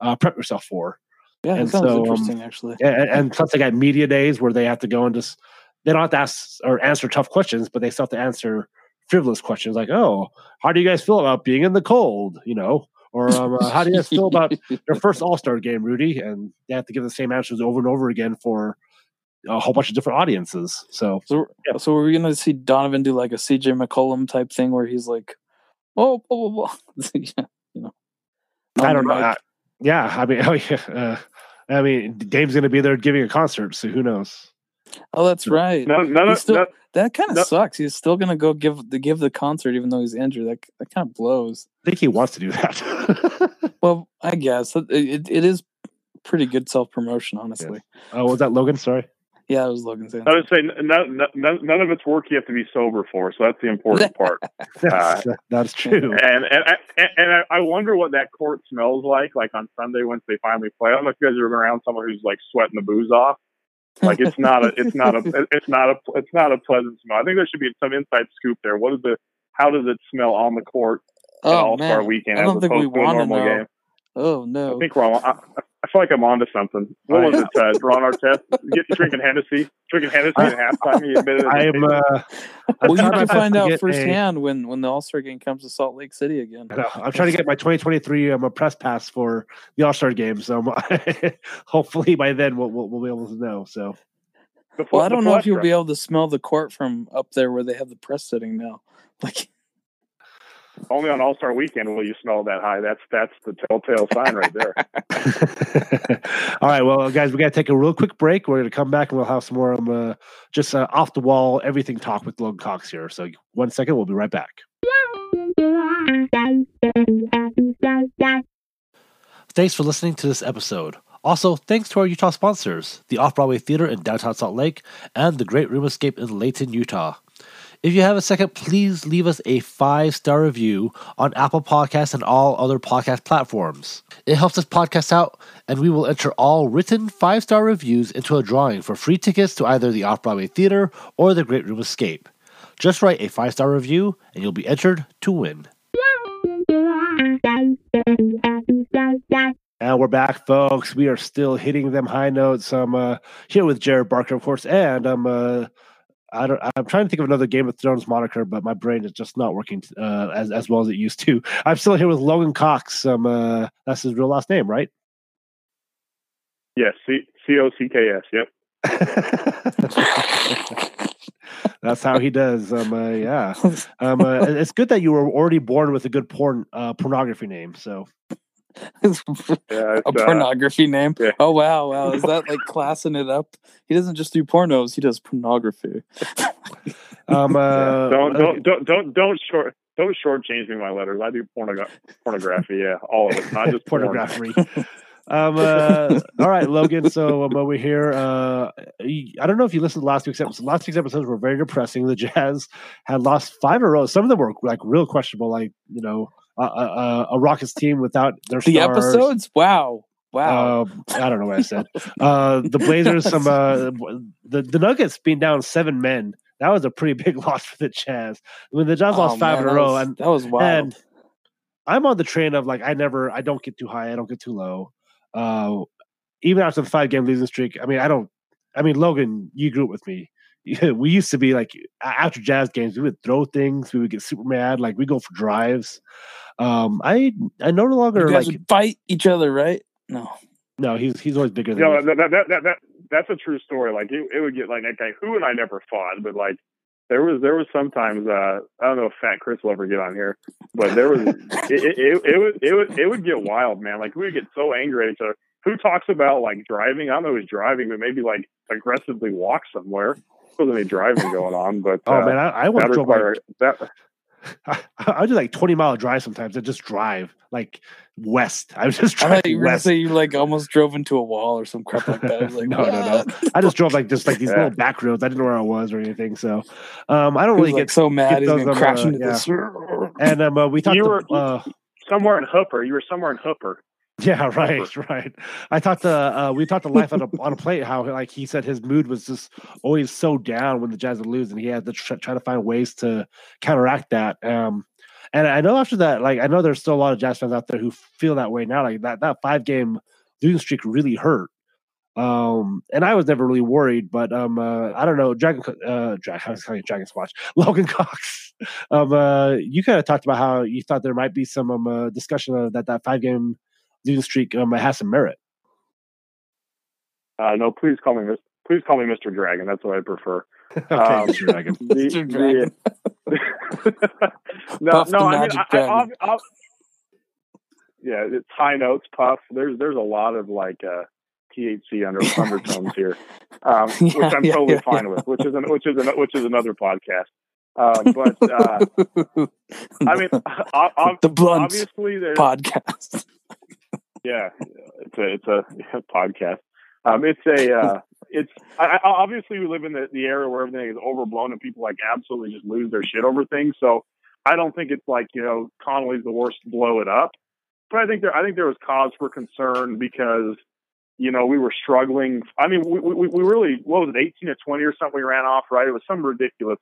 Speaker 1: uh, prep yourself for.
Speaker 2: yeah,
Speaker 1: and
Speaker 2: it sounds
Speaker 1: so, um,
Speaker 2: interesting actually.
Speaker 1: and, and plus they got media days where they have to go and just they don't have to ask or answer tough questions, but they still have to answer frivolous questions like, "Oh, how do you guys feel about being in the cold?" You know, or um, uh, "How do you feel about your first All Star game, Rudy?" And they have to give the same answers over and over again for a whole bunch of different audiences. So
Speaker 2: So, so are we gonna see Donovan do like a CJ McCollum type thing where he's like, "Oh, blah blah blah." yeah, you know.
Speaker 1: I don't know.
Speaker 2: mic.
Speaker 1: Uh, yeah, I mean, oh yeah. Uh, I mean, Dame's going to be there giving a concert, so who knows?
Speaker 2: Oh, that's right.
Speaker 3: None
Speaker 2: He's still-
Speaker 3: none,
Speaker 2: That kind of
Speaker 3: No.
Speaker 2: sucks. He's still gonna go give the give the concert even though he's injured. That that kind of blows.
Speaker 1: I think he wants to do that.
Speaker 2: Well, I guess it, it, it is pretty good self promotion, honestly.
Speaker 1: oh, was that Logan? Sorry.
Speaker 2: Yeah, I was looking saying.
Speaker 3: I would say none, none, none of it's work you have to be sober for, so that's the important part.
Speaker 1: Uh, that's, that's true.
Speaker 3: and and I, and I- wonder what that court smells like, like on Sunday once they finally play. I don't know if you guys been around someone who's like sweating the booze off. Like it's not a, it's not a, it's not a, it's not a pleasant smell. I think there should be some inside scoop there. What is the, how does it smell on the court
Speaker 2: oh
Speaker 3: All Star
Speaker 2: man,
Speaker 3: Weekend
Speaker 2: I don't think we
Speaker 3: to a
Speaker 2: want to
Speaker 3: normal
Speaker 2: know.
Speaker 3: game?
Speaker 2: Oh
Speaker 3: I
Speaker 2: no.
Speaker 3: think we're. I, I feel like I'm onto something. What was it, uh, Ron Artest? Get drinking Hennessy, drinking Hennessy at halftime. He admitted. it.
Speaker 1: I am. Uh, I'm
Speaker 2: well, you
Speaker 1: trying
Speaker 2: can find out
Speaker 1: get a-
Speaker 2: firsthand when when the All Star game comes to Salt Lake City again.
Speaker 1: I know, I'm trying to get my 2023 um, a press pass for the All Star game. So hopefully by then we'll, we'll we'll be able to know. So
Speaker 3: The
Speaker 2: Well, I don't know if you'll be able to smell the court from up there where they have the press sitting now. Like,
Speaker 3: Only on All Star Weekend will you smell that high. That's that's the telltale sign right there.
Speaker 1: all right, well guys, we got to take a real quick break. We're going to come back and we'll have some more um, uh, just uh, off the wall everything talk with Logan Cox here. So one second, we'll be right back. Thanks for listening to this episode. Also, thanks to our Utah sponsors, the Off Broadway Theater in downtown Salt Lake and the Great Room Escape in Layton, Utah. If you have a second, please leave us a five star review on Apple Podcasts and all other podcast platforms. It helps us podcast out, and we will enter all written five star reviews into a drawing for free tickets to either the Off Broadway Theater or the Great Room Escape. Just write a five star review, and you'll be entered to win. And we're back, folks. We are still hitting them high notes. I'm uh, here with Jared Barker, of course, and I'm uh, I don't. I'm trying to think of another Game of Thrones moniker, but my brain is just not working uh, as as well as it used to. I'm still here with Logan Cox. Um, uh, that's his real last name, right?
Speaker 3: Yes, C O C K S. Yep.
Speaker 1: That's how he does. Um, uh, yeah. Um, uh, it's good that you were already born with a good porn uh, pornography name. So
Speaker 3: Yeah,
Speaker 2: a
Speaker 3: it's, uh,
Speaker 2: pornography name.
Speaker 3: yeah.
Speaker 2: Oh wow, wow! Is that like classing it up? He doesn't just do pornos; he does pornography.
Speaker 1: um, uh,
Speaker 3: don't don't don't don't don't short don't shortchange me my letters. I do pornog- pornography. Yeah, all of it, not just
Speaker 1: pornography. um, uh, all right, Logan. So I'm over here, uh, y- I don't know if you listened to last week's episode. Last week's episodes were very depressing. The Jazz had lost five in a row. Some of them were like real questionable, like you know, a, a, a Rockets team without their
Speaker 2: The
Speaker 1: stars.
Speaker 2: episodes? Wow, wow.
Speaker 1: Um, I don't know what I said. Uh, the Blazers, some uh, the the Nuggets being down seven men. That was a pretty big loss for the Jazz. When the Jazz
Speaker 2: Oh,
Speaker 1: lost five
Speaker 2: man,
Speaker 1: in a row,
Speaker 2: was-
Speaker 1: and
Speaker 2: that was wild.
Speaker 1: and I'm on the train of like I never, I don't get too high, I don't get too low. Uh, even after the five game losing streak, I mean, I don't. I mean, Logan, you grew up with me. We used to be like after Jazz games, we would throw things, we would get super mad, like we go for drives. Um, I I no longer
Speaker 2: you guys
Speaker 1: like
Speaker 2: would fight each other, right? No.
Speaker 1: no, he's he's always bigger than
Speaker 3: No, that, that, that, that, that, that's a true story. Like it, it would get like okay, who and I never fought, but like there was there was sometimes uh, I don't know if Fat Chris will ever get on here, but there was it, it, it, it would it would it would get wild, man. Like we would get so angry at each other. Who talks about like driving? I don't know who's driving, but maybe like aggressively walk somewhere. There wasn't any driving going on, but
Speaker 1: Oh
Speaker 3: uh,
Speaker 1: man, I, I once
Speaker 3: that
Speaker 1: drove like
Speaker 3: that.
Speaker 1: I, I do like 20 mile drive sometimes. I just drive like west. I was just
Speaker 2: I you
Speaker 1: driving
Speaker 2: were gonna
Speaker 1: west.
Speaker 2: say you like almost drove into a wall or some crap like that. I was like,
Speaker 1: No, no, no.
Speaker 2: "What?"
Speaker 1: I just drove like just like these
Speaker 3: Yeah.
Speaker 1: little back roads. I didn't know where I was or anything. So um, I don't really
Speaker 2: like
Speaker 1: get.
Speaker 2: so mad he's
Speaker 1: those,
Speaker 2: gonna
Speaker 1: um,
Speaker 2: crash
Speaker 1: uh,
Speaker 2: into
Speaker 1: yeah.
Speaker 2: this.
Speaker 1: And um, uh, we talked.
Speaker 3: You
Speaker 1: to,
Speaker 3: were-
Speaker 1: uh,
Speaker 3: Somewhere in Hooper, you were somewhere in Hooper.
Speaker 1: Yeah, right, right. I talked to uh, we talked to life on a on a plate. How like he said his mood was just always so down when the Jazz would lose, and he had to try, try to find ways to counteract that. Um, and I know after that, like I know there's still a lot of Jazz fans out there who feel that way now. Like that that five game losing streak really hurt. Um, and I was never really worried, but um, uh, I don't know. Dragon, uh, Dragon, I was calling it Dragon Squatch, Logan Cox. Um, uh, you kind of talked about how you thought there might be some um, uh, discussion of that that five game losing streak um has some merit.
Speaker 3: Uh, no, please call me Mis- please call me Mr. Dragon. That's what I prefer.
Speaker 1: okay,
Speaker 3: Um,
Speaker 1: Mr. Dragon.
Speaker 3: The-
Speaker 2: Mr. Dragon.
Speaker 3: the- no,
Speaker 2: Puff the
Speaker 3: no, I mean,
Speaker 2: Magic
Speaker 3: I, I,
Speaker 2: Dragon.
Speaker 3: I'll, I'll, yeah, it's high notes, puff. There's there's a lot of like uh, THC under undertones here, um, which I'm
Speaker 2: yeah,
Speaker 3: totally
Speaker 2: yeah,
Speaker 3: fine
Speaker 2: yeah.
Speaker 3: with, which is an, which is an, which is another podcast. Um, but uh, I mean, o- o-
Speaker 2: the Blunts
Speaker 3: obviously there's
Speaker 2: podcast.
Speaker 3: Yeah, it's a it's a podcast. Um, it's a uh, it's I, I, obviously we live in the, the era where everything is overblown and people like absolutely just lose their shit over things. So I don't think it's like you know Conley's the worst to blow it up, but I think there I think there was cause for concern because you know we were struggling. I mean we we, we really what was it eighteen to twenty or something we ran off right? It was some ridiculous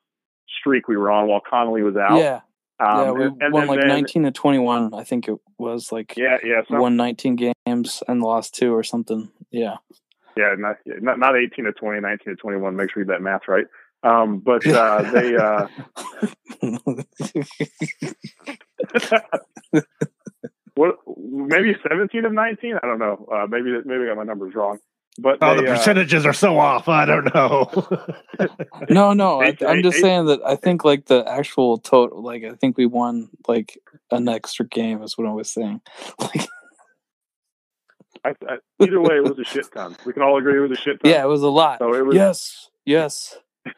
Speaker 3: streak we were on while Conley was out.
Speaker 2: Yeah,
Speaker 3: um,
Speaker 2: yeah, we
Speaker 3: and- and
Speaker 2: won
Speaker 3: then-
Speaker 2: like
Speaker 3: then-
Speaker 2: nineteen to twenty-one. I think it was like
Speaker 3: Yeah, yeah, some-
Speaker 2: won nineteen games and lost two or something. Yeah,
Speaker 3: Yeah, not, not not eighteen to 20, 19 to twenty one. Make sure you get that math right. Um, but uh, they uh, what maybe seventeen of nineteen. I don't know. Uh, maybe maybe I got my numbers wrong. But
Speaker 1: Oh,
Speaker 3: they,
Speaker 1: the
Speaker 3: uh,
Speaker 1: percentages are so off. I don't know.
Speaker 2: no, no. I,
Speaker 3: Eight-
Speaker 2: I'm just
Speaker 3: eight-
Speaker 2: saying that I think like the actual total, like I think we won like an extra game is what I was saying. Like,
Speaker 3: I, I, either way, it was a shit ton. We can all agree it was a shit ton.
Speaker 2: yeah, it was a lot.
Speaker 3: So it was.
Speaker 2: Yes, yes.
Speaker 3: It,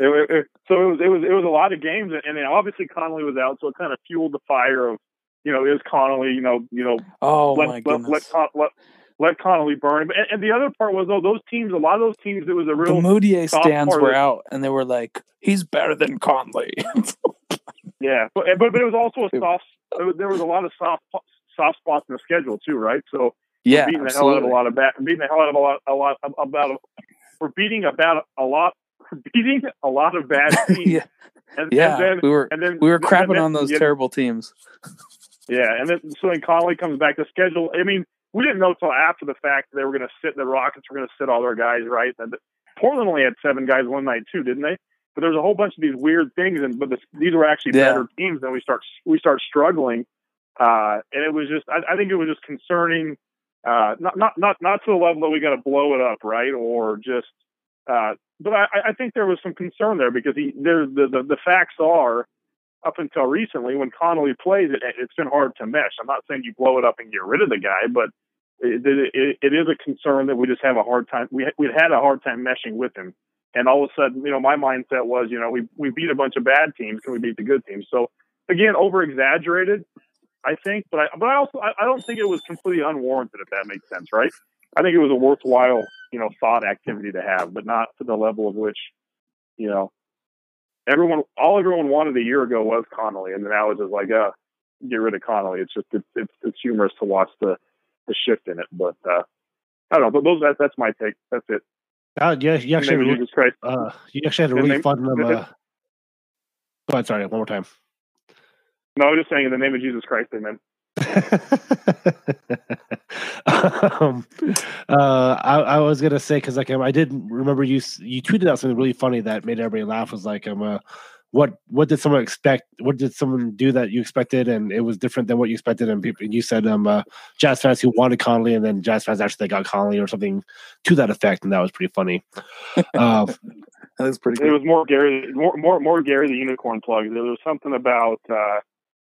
Speaker 3: it, it- so it was. It was. It was a lot of games, and then obviously Conley was out, so it kind of fueled the fire of, you know, is Conley, you know, you know,
Speaker 2: Oh
Speaker 3: let,
Speaker 2: my
Speaker 3: let,
Speaker 2: goodness.
Speaker 3: let, Con- let let Conley burn. And, and the other part was, though, those teams, a lot of those teams, it was a
Speaker 2: The
Speaker 3: real
Speaker 2: Moutier
Speaker 3: soft
Speaker 2: stands were out, and they were like, "He's better than Conley."
Speaker 3: Yeah, but but, but it was also a soft. There was a lot of soft soft spots in the schedule too, right? So
Speaker 2: yeah,
Speaker 3: beating the hell out of a lot of bad, beating the hell out of a lot, a lot about. We're beating about a lot, beating a lot of bad teams.
Speaker 2: yeah,
Speaker 3: and,
Speaker 2: yeah.
Speaker 3: and then
Speaker 2: we were
Speaker 3: and then
Speaker 2: we were crapping
Speaker 3: then-
Speaker 2: on those
Speaker 3: yeah,
Speaker 2: terrible teams.
Speaker 3: Yeah, and then so then Conley comes back to schedule. I mean, we didn't know until after the fact that they were going to sit. The Rockets were going to sit all their guys, right? And Portland only had seven guys one night too, didn't they? But there's a whole bunch of these weird things, and but this, these were actually
Speaker 2: Yeah.
Speaker 3: better teams. Then we start we start struggling, uh, and it was just I, I think it was just concerning. Uh, not not not not to the level that we got to blow it up, right? Or just, uh, but I, I think there was some concern there because he there the, the the facts are up until recently when Conley plays it, it's been hard to mesh. I'm not saying you blow it up and get rid of the guy, but it, it, it is a concern that we just have a hard time. We we had a hard time meshing with him, and all of a sudden, you know, my mindset was, you know, we we beat a bunch of bad teams, can we beat the good teams? So again, over exaggerated, I think, but I but I also I, I don't think it was completely unwarranted, if that makes sense, right? I think it was a worthwhile, you know, thought activity to have, but not to the level of which, you know, everyone, all everyone wanted a year ago was Conley, and now it's just like, uh, get rid of Conley. It's just it's it's, it's humorous to watch the the shift in it, but uh, I don't know. But those that, that's my take. That's it.
Speaker 1: Uh, yeah, you actually,
Speaker 3: Jesus Christ.
Speaker 1: uh, you actually had a
Speaker 3: In the
Speaker 1: really
Speaker 3: name-
Speaker 1: fun. Um, uh, go ahead. Sorry, one more time.
Speaker 3: No, I'm just saying in the name of Jesus Christ, amen.
Speaker 1: um, uh, I, I was gonna say because like um, I didn't remember you you tweeted out something really funny that made everybody laugh. Was like um, uh, what what did someone expect? What did someone do that you expected, and it was different than what you expected? And people, and you said um, uh, Jazz fans who wanted Conley, and then Jazz fans actually got Conley or something to that effect, and that was pretty funny. Uh,
Speaker 2: That was pretty
Speaker 3: It
Speaker 2: good.
Speaker 3: was more Gary, more more more Gary the Unicorn plug. There was something about uh,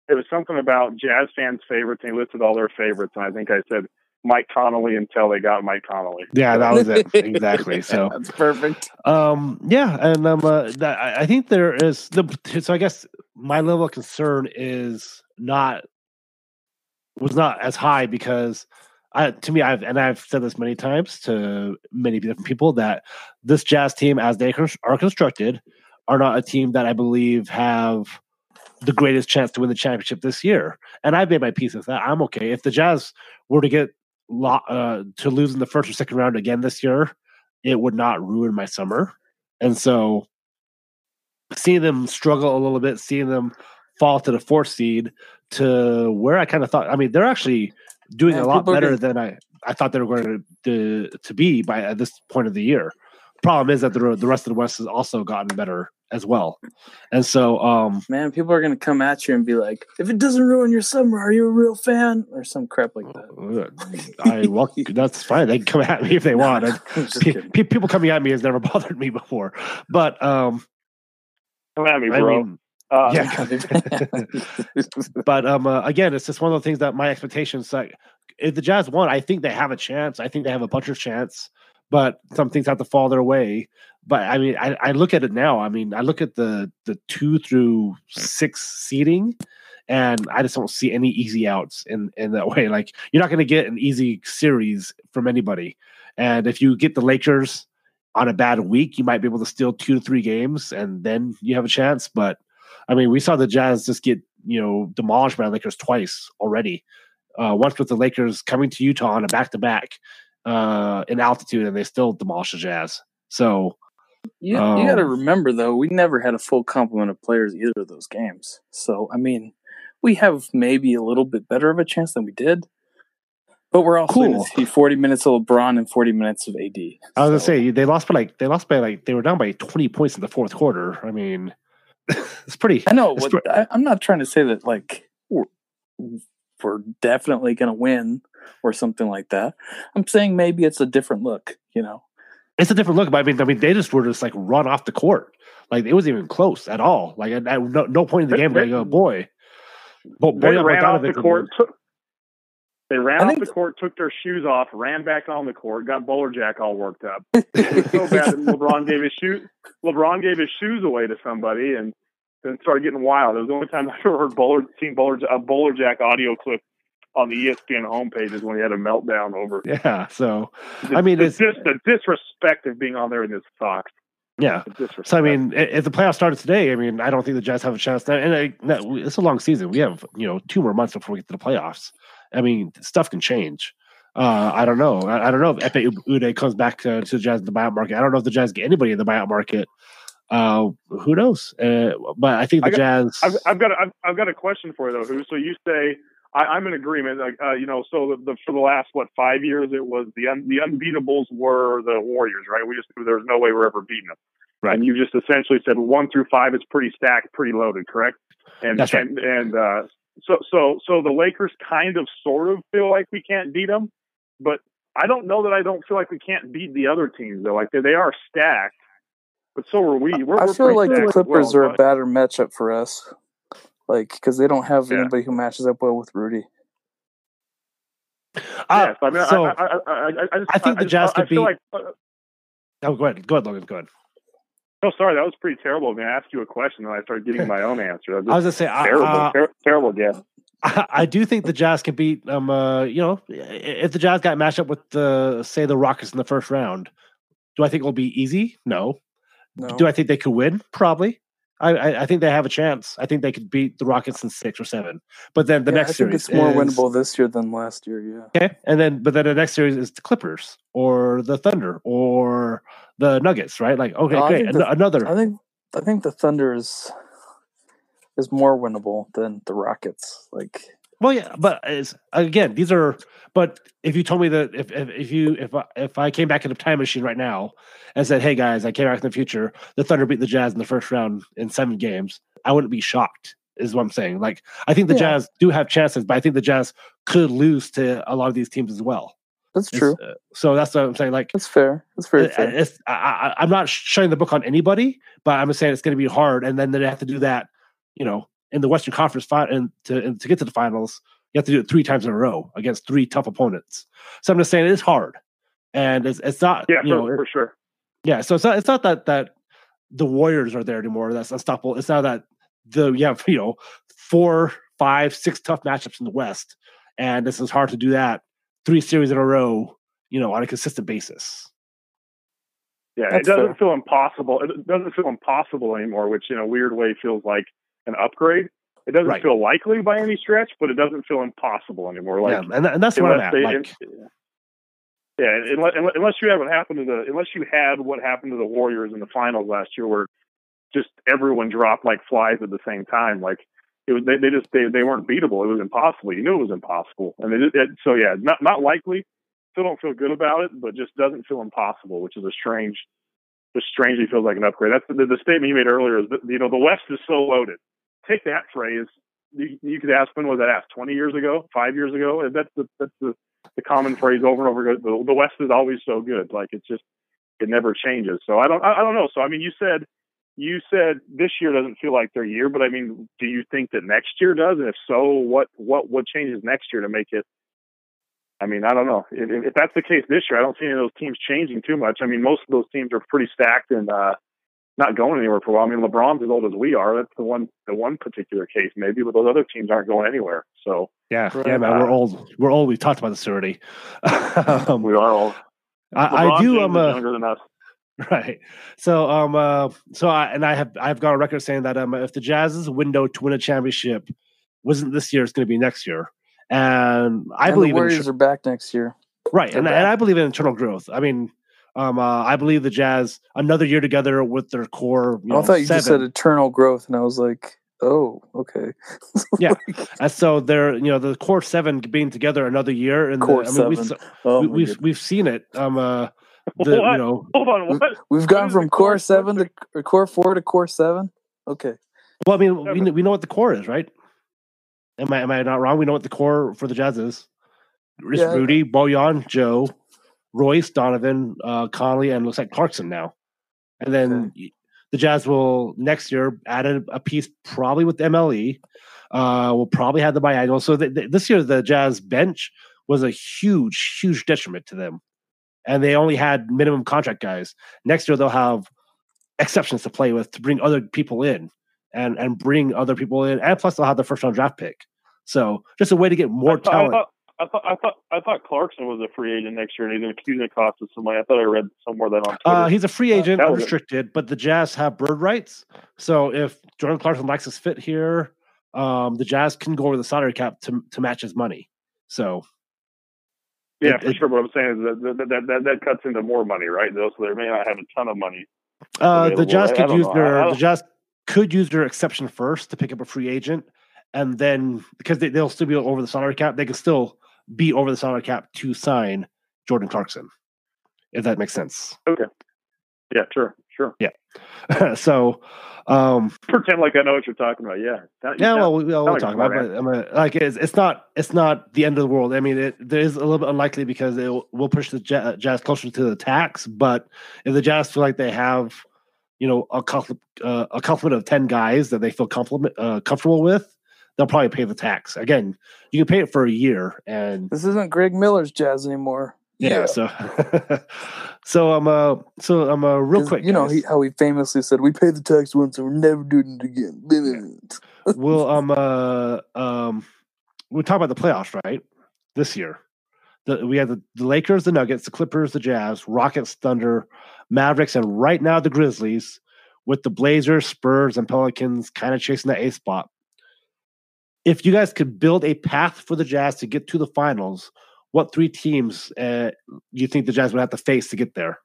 Speaker 3: it was something about jazz fans' favorites. And he listed all their favorites, and I think I said Mike Conley until they got Mike Conley.
Speaker 1: yeah, that was it exactly. So.
Speaker 2: that's perfect.
Speaker 1: Um, yeah, and um, uh, that, I I think there is the so I guess my level of concern is not was not as high because I to me I've and I've said this many times to many different people that this Jazz team as they are constructed are not a team that I believe have the greatest chance to win the championship this year. And I've made my peace with that. I'm okay if the Jazz were to get lo- uh, to lose in the first or second round again this year it would not ruin my summer. And so seeing them struggle a little bit, seeing them fall to the fourth seed to where I kind of thought, I mean, they're actually doing a lot better than I, I thought they were going to, to, to be by at this point of the year. Problem is that the, the rest of the West has also gotten better as well. And so, um,
Speaker 2: Man, people are gonna come at you and be like, "If it doesn't ruin your summer, are you a real fan?" Or some crap like that.
Speaker 1: I well, that's fine. They can come at me if they want. I-
Speaker 2: I'm just
Speaker 1: pe- pe- people coming at me has never bothered me before, but um,
Speaker 3: Come at me,
Speaker 1: I
Speaker 3: bro.
Speaker 1: mean,
Speaker 3: uh,
Speaker 1: yeah. but um, uh, again, it's just one of the things that my expectations like if the Jazz won, I think they have a chance. I think they have a bunch of chance, but some things have to fall their way. But I mean, I, I look at it now. I mean, I look at the the two through six seating, and I just don't see any easy outs in in that way. Like you're not going to get an easy series from anybody. And if you get the Lakers on a bad week, you might be able to steal two to three games, and then you have a chance. But I mean, we saw the Jazz just get you know demolished by the Lakers twice already. Uh, once with the Lakers coming to Utah on a back to back in altitude, and they still demolished the Jazz. So
Speaker 2: You, you got to
Speaker 1: Um,
Speaker 2: remember though, we never had a full complement of players either of those games. So I mean, we have maybe a little bit better of a chance than we did, but we're also going to see forty minutes of LeBron and forty minutes of AD.
Speaker 1: I was gonna say they lost by like they lost by like they were down by twenty points in the fourth quarter. I mean, it's pretty.
Speaker 2: I know. What, I, I'm not trying to say that like we're, we're definitely going to win or something like that. I'm saying maybe it's a different look. You know,
Speaker 1: It's a different look, but I mean, I mean, they just were just like run off the court. Like it wasn't even close at all. Like at, at no, no point in the game did I
Speaker 3: they-
Speaker 1: go, boy. But
Speaker 3: They ran off the court. Took, they ran
Speaker 2: I
Speaker 3: off the court, took their shoes off, ran back on the court, got Bolerjack all worked up. It was so bad that LeBron gave his shoe. LeBron gave his shoes away to somebody, and then started getting wild. It was the only time I ever heard Bowler seen Bowler a Bolerjack audio clip on the ESPN homepage is when he had a meltdown over.
Speaker 1: Yeah. So
Speaker 3: The,
Speaker 1: I mean,
Speaker 3: the,
Speaker 1: it's-
Speaker 3: just the disrespect of being on there in this socks.
Speaker 1: yeah. So I mean, if the playoffs started today, I mean, I don't think the Jazz have a chance. Now, and I, no, it's a long season. We have you know two more months before we get to the playoffs. I mean, stuff can change. Uh, I don't know. I, I don't know if Ekpe Udoh comes back to, to the Jazz in the buyout market. I don't know if the Jazz get anybody in the buyout market. Uh, who knows? Uh, but I think the
Speaker 3: I got-
Speaker 1: Jazz.
Speaker 3: I've, I've got a, I've, I've got a question for you though. Who? So you say I, I'm in agreement. Like, uh, you know, so the, the, for the last what five years, it was the un, the unbeatables were the Warriors, right? We just knew there was no way we're ever beating them.
Speaker 1: Right.
Speaker 3: And you just essentially said one through five is pretty stacked, pretty loaded, correct? And
Speaker 1: That's right.
Speaker 3: and, and uh, so so so the Lakers kind of sort of feel like we can't beat them, but I don't know that I don't feel like we can't beat the other teams though. Like they, they are stacked, but so are we. We're,
Speaker 2: I
Speaker 3: we're
Speaker 2: feel like the Clippers
Speaker 3: well,
Speaker 2: are a
Speaker 3: but-
Speaker 2: better matchup for us, like because they don't have
Speaker 3: Yeah.
Speaker 2: anybody who matches up well with Rudy.
Speaker 1: Uh,
Speaker 3: Yes, I mean,
Speaker 1: so
Speaker 3: I, I, I, I, I, just,
Speaker 1: I think the Jazz could
Speaker 3: feel
Speaker 1: beat-
Speaker 3: Like, uh,
Speaker 1: oh, go ahead. Go ahead, Logan. Go ahead.
Speaker 3: oh, sorry, that was pretty terrible. I mean, I asked you a question and I started getting my own answer. That
Speaker 1: I
Speaker 3: was
Speaker 1: was gonna say,
Speaker 3: terrible,
Speaker 1: uh,
Speaker 3: ter- terrible guess.
Speaker 1: I, I do think the Jazz can beat um uh you know if the Jazz got matched up with the say the Rockets in the first round, do I think it'll be easy? No.
Speaker 2: No,
Speaker 1: Do I think they could win? Probably. I, I I think they have a chance. I think they could beat the Rockets in six or seven. But then the
Speaker 2: Yeah,
Speaker 1: next
Speaker 2: I think
Speaker 1: series
Speaker 2: it's more
Speaker 1: is-
Speaker 2: winnable this year than last year. Yeah,
Speaker 1: Okay, and then but then the next series is the Clippers or the Thunder or the Nuggets, right? Like okay,
Speaker 2: No, I
Speaker 1: great,
Speaker 2: think the-
Speaker 1: another.
Speaker 2: I think I think the Thunder is is more winnable than the Rockets. Like
Speaker 1: Well, yeah, but it's, again, these are. But if you told me that if if, if you if I, if I came back in a time machine right now and said, "Hey guys, I came back in the future. The Thunder beat the Jazz in the first round in seven games," I wouldn't be shocked. Is what I'm saying. Like I think the
Speaker 2: Yeah.
Speaker 1: Jazz do have chances, but I think the Jazz could lose to a lot of these teams as well.
Speaker 2: that's true.
Speaker 1: uh, so that's what I'm saying. Like
Speaker 2: That's fair. That's very
Speaker 1: uh,
Speaker 2: fair.
Speaker 1: it's, I, I, I'm not shutting the book on anybody, but I'm just saying it's going to be hard, and then they have to do that. You know, in the Western Conference final, and to and to get to the finals, you have to do it three times in a row against three tough opponents. So I'm just saying it is hard, and it's it's not.
Speaker 3: Yeah,
Speaker 1: you
Speaker 3: for,
Speaker 1: know,
Speaker 3: for sure.
Speaker 1: yeah. So it's not it's not that that the Warriors are there anymore. That's unstoppable. It's not that the you have you know four, five, six tough matchups in the West, and this is hard to do that three series in a row. You know, on a consistent basis.
Speaker 3: Yeah,
Speaker 2: That's
Speaker 3: it doesn't
Speaker 2: fair.
Speaker 3: feel impossible. It doesn't feel impossible anymore, which in a weird way feels like an upgrade. It doesn't
Speaker 1: Right.
Speaker 3: feel likely by any stretch, but it doesn't feel impossible anymore. Like
Speaker 1: yeah, and, and that's where I'm at.
Speaker 3: they-
Speaker 1: Like,
Speaker 3: yeah, unless, unless you have what happened to the unless you had what happened to the Warriors in the finals last year, where just everyone dropped like flies at the same time. Like it was, they, they just they, they weren't beatable. It was impossible. You knew it was impossible, and they just, it, so yeah, not not likely. Still don't feel good about it, but just doesn't feel impossible, which is a strange, just strangely feels like an upgrade. That's the, the statement you made earlier. Is that, you know the West is so loaded. Take that phrase. You, you could ask when was that asked? Twenty years ago? Five years ago? And That's the that's the the common phrase over and over. The, the West is always so good. Like it's just it never changes. So I don't I, I don't know. So I mean, you said you said this year doesn't feel like their year, but I mean, do you think that next year does? And if so, what what what changes next year to make it? I mean, I don't know. If if that's the case this year, I don't see any of those teams changing too much. I mean, most of those teams are pretty stacked and uh, not going anywhere for a while. I mean, LeBron's as old as we are. That's the one the one particular case, maybe, but those other teams aren't going anywhere. So
Speaker 1: yeah,
Speaker 2: Right.
Speaker 1: yeah, man, we're old. We're old. We've talked about this already. um,
Speaker 3: we are all.
Speaker 1: I, I do. I'm a
Speaker 3: younger than us.
Speaker 1: right. So, um, uh, so I and I have I've got a record saying that um, if the Jazz's window to win a championship wasn't this year, it's going to be next year. And I
Speaker 2: and
Speaker 1: believe
Speaker 2: the
Speaker 1: in
Speaker 2: Warriors are back next year.
Speaker 1: right, and,
Speaker 2: they're
Speaker 1: and
Speaker 2: back.
Speaker 1: I believe in internal growth. I mean, um, uh, I believe the Jazz another year together with their core. You know,
Speaker 2: I thought you just said eternal growth, and I was like, oh, okay.
Speaker 1: Yeah. And so they're you know the core seven being together another year, and the-
Speaker 2: Core
Speaker 1: I mean, we've,
Speaker 2: seven.
Speaker 1: s-
Speaker 2: Oh,
Speaker 1: we, we've we've seen it. Um, uh, the,
Speaker 3: What?
Speaker 1: you know,
Speaker 3: Hold on, what?
Speaker 2: We've gone
Speaker 3: is the
Speaker 2: from
Speaker 3: core
Speaker 2: core seven to or core four to core seven. Okay.
Speaker 1: well, I mean, we, we know what the core is, right? Am I am I not wrong? We know what the core for the Jazz is. It's
Speaker 2: Yeah.
Speaker 1: Rudy, Bojan, Joe, Royce, Donovan, uh, Conley, and looks like Clarkson now. And then y- the Jazz will next year add a, a piece probably with MLE. Uh, we'll probably have the biannual. So th- th- this year the Jazz bench was a huge, huge detriment to them, and they only had minimum contract guys. Next year they'll have exceptions to play with to bring other people in and and bring other people in, and plus they'll have the first round draft pick. So just a way to get more
Speaker 3: I
Speaker 1: talent.
Speaker 3: I thought, I thought I thought I thought Clarkson was a free agent next year, and he's accusing the cost of some money. I thought I read somewhere that on Twitter.
Speaker 1: Uh, he's a free agent,
Speaker 3: that was
Speaker 1: unrestricted, but the Jazz have bird rights. So if Jordan Clarkson likes his fit here, um, the Jazz can go over the salary cap to to match his money. So
Speaker 3: yeah,
Speaker 1: it-
Speaker 3: for
Speaker 1: it-
Speaker 3: sure. What I'm saying is that that, that that that cuts into more money, right? Though, so they may not have a ton of money.
Speaker 1: uh, the Jazz could use
Speaker 3: know.
Speaker 1: Their the Jazz could use their exception first to pick up a free agent, and then because they, they'll still be over the salary cap, they can still be over the salary cap to sign Jordan Clarkson. If that makes sense. Okay.
Speaker 3: Yeah, sure, sure. Yeah.
Speaker 1: so, um,
Speaker 3: Pretend like I know what you're talking about. Yeah, That-
Speaker 1: Yeah, well, we, we'll
Speaker 3: like
Speaker 1: talk about it. but I'm a, like it's, it's not it's not the end of the world. I mean, it there is a little bit unlikely because it will, will push the Ja- Jazz closer to the tax. But if the Jazz feel like they have, you know, a compl- uh, a complement of ten guys that they feel compliment, uh, comfortable with, they'll probably pay the tax. Again, you can pay it for a year, and
Speaker 2: This isn't Greg Miller's jazz anymore.
Speaker 1: yeah. So, so I'm uh so I'm uh real quick.
Speaker 2: You know he, how he famously said, "We pay the tax once, and we're never doing it again."
Speaker 1: we'll um uh um we'll talk about the playoffs right this year the, we have the, the lakers the nuggets the clippers the jazz rockets thunder mavericks and right now the grizzlies with the blazers spurs and pelicans kind of chasing that a spot if you guys could build a path for the jazz to get to the finals what three teams uh, you think the jazz would have to face to get there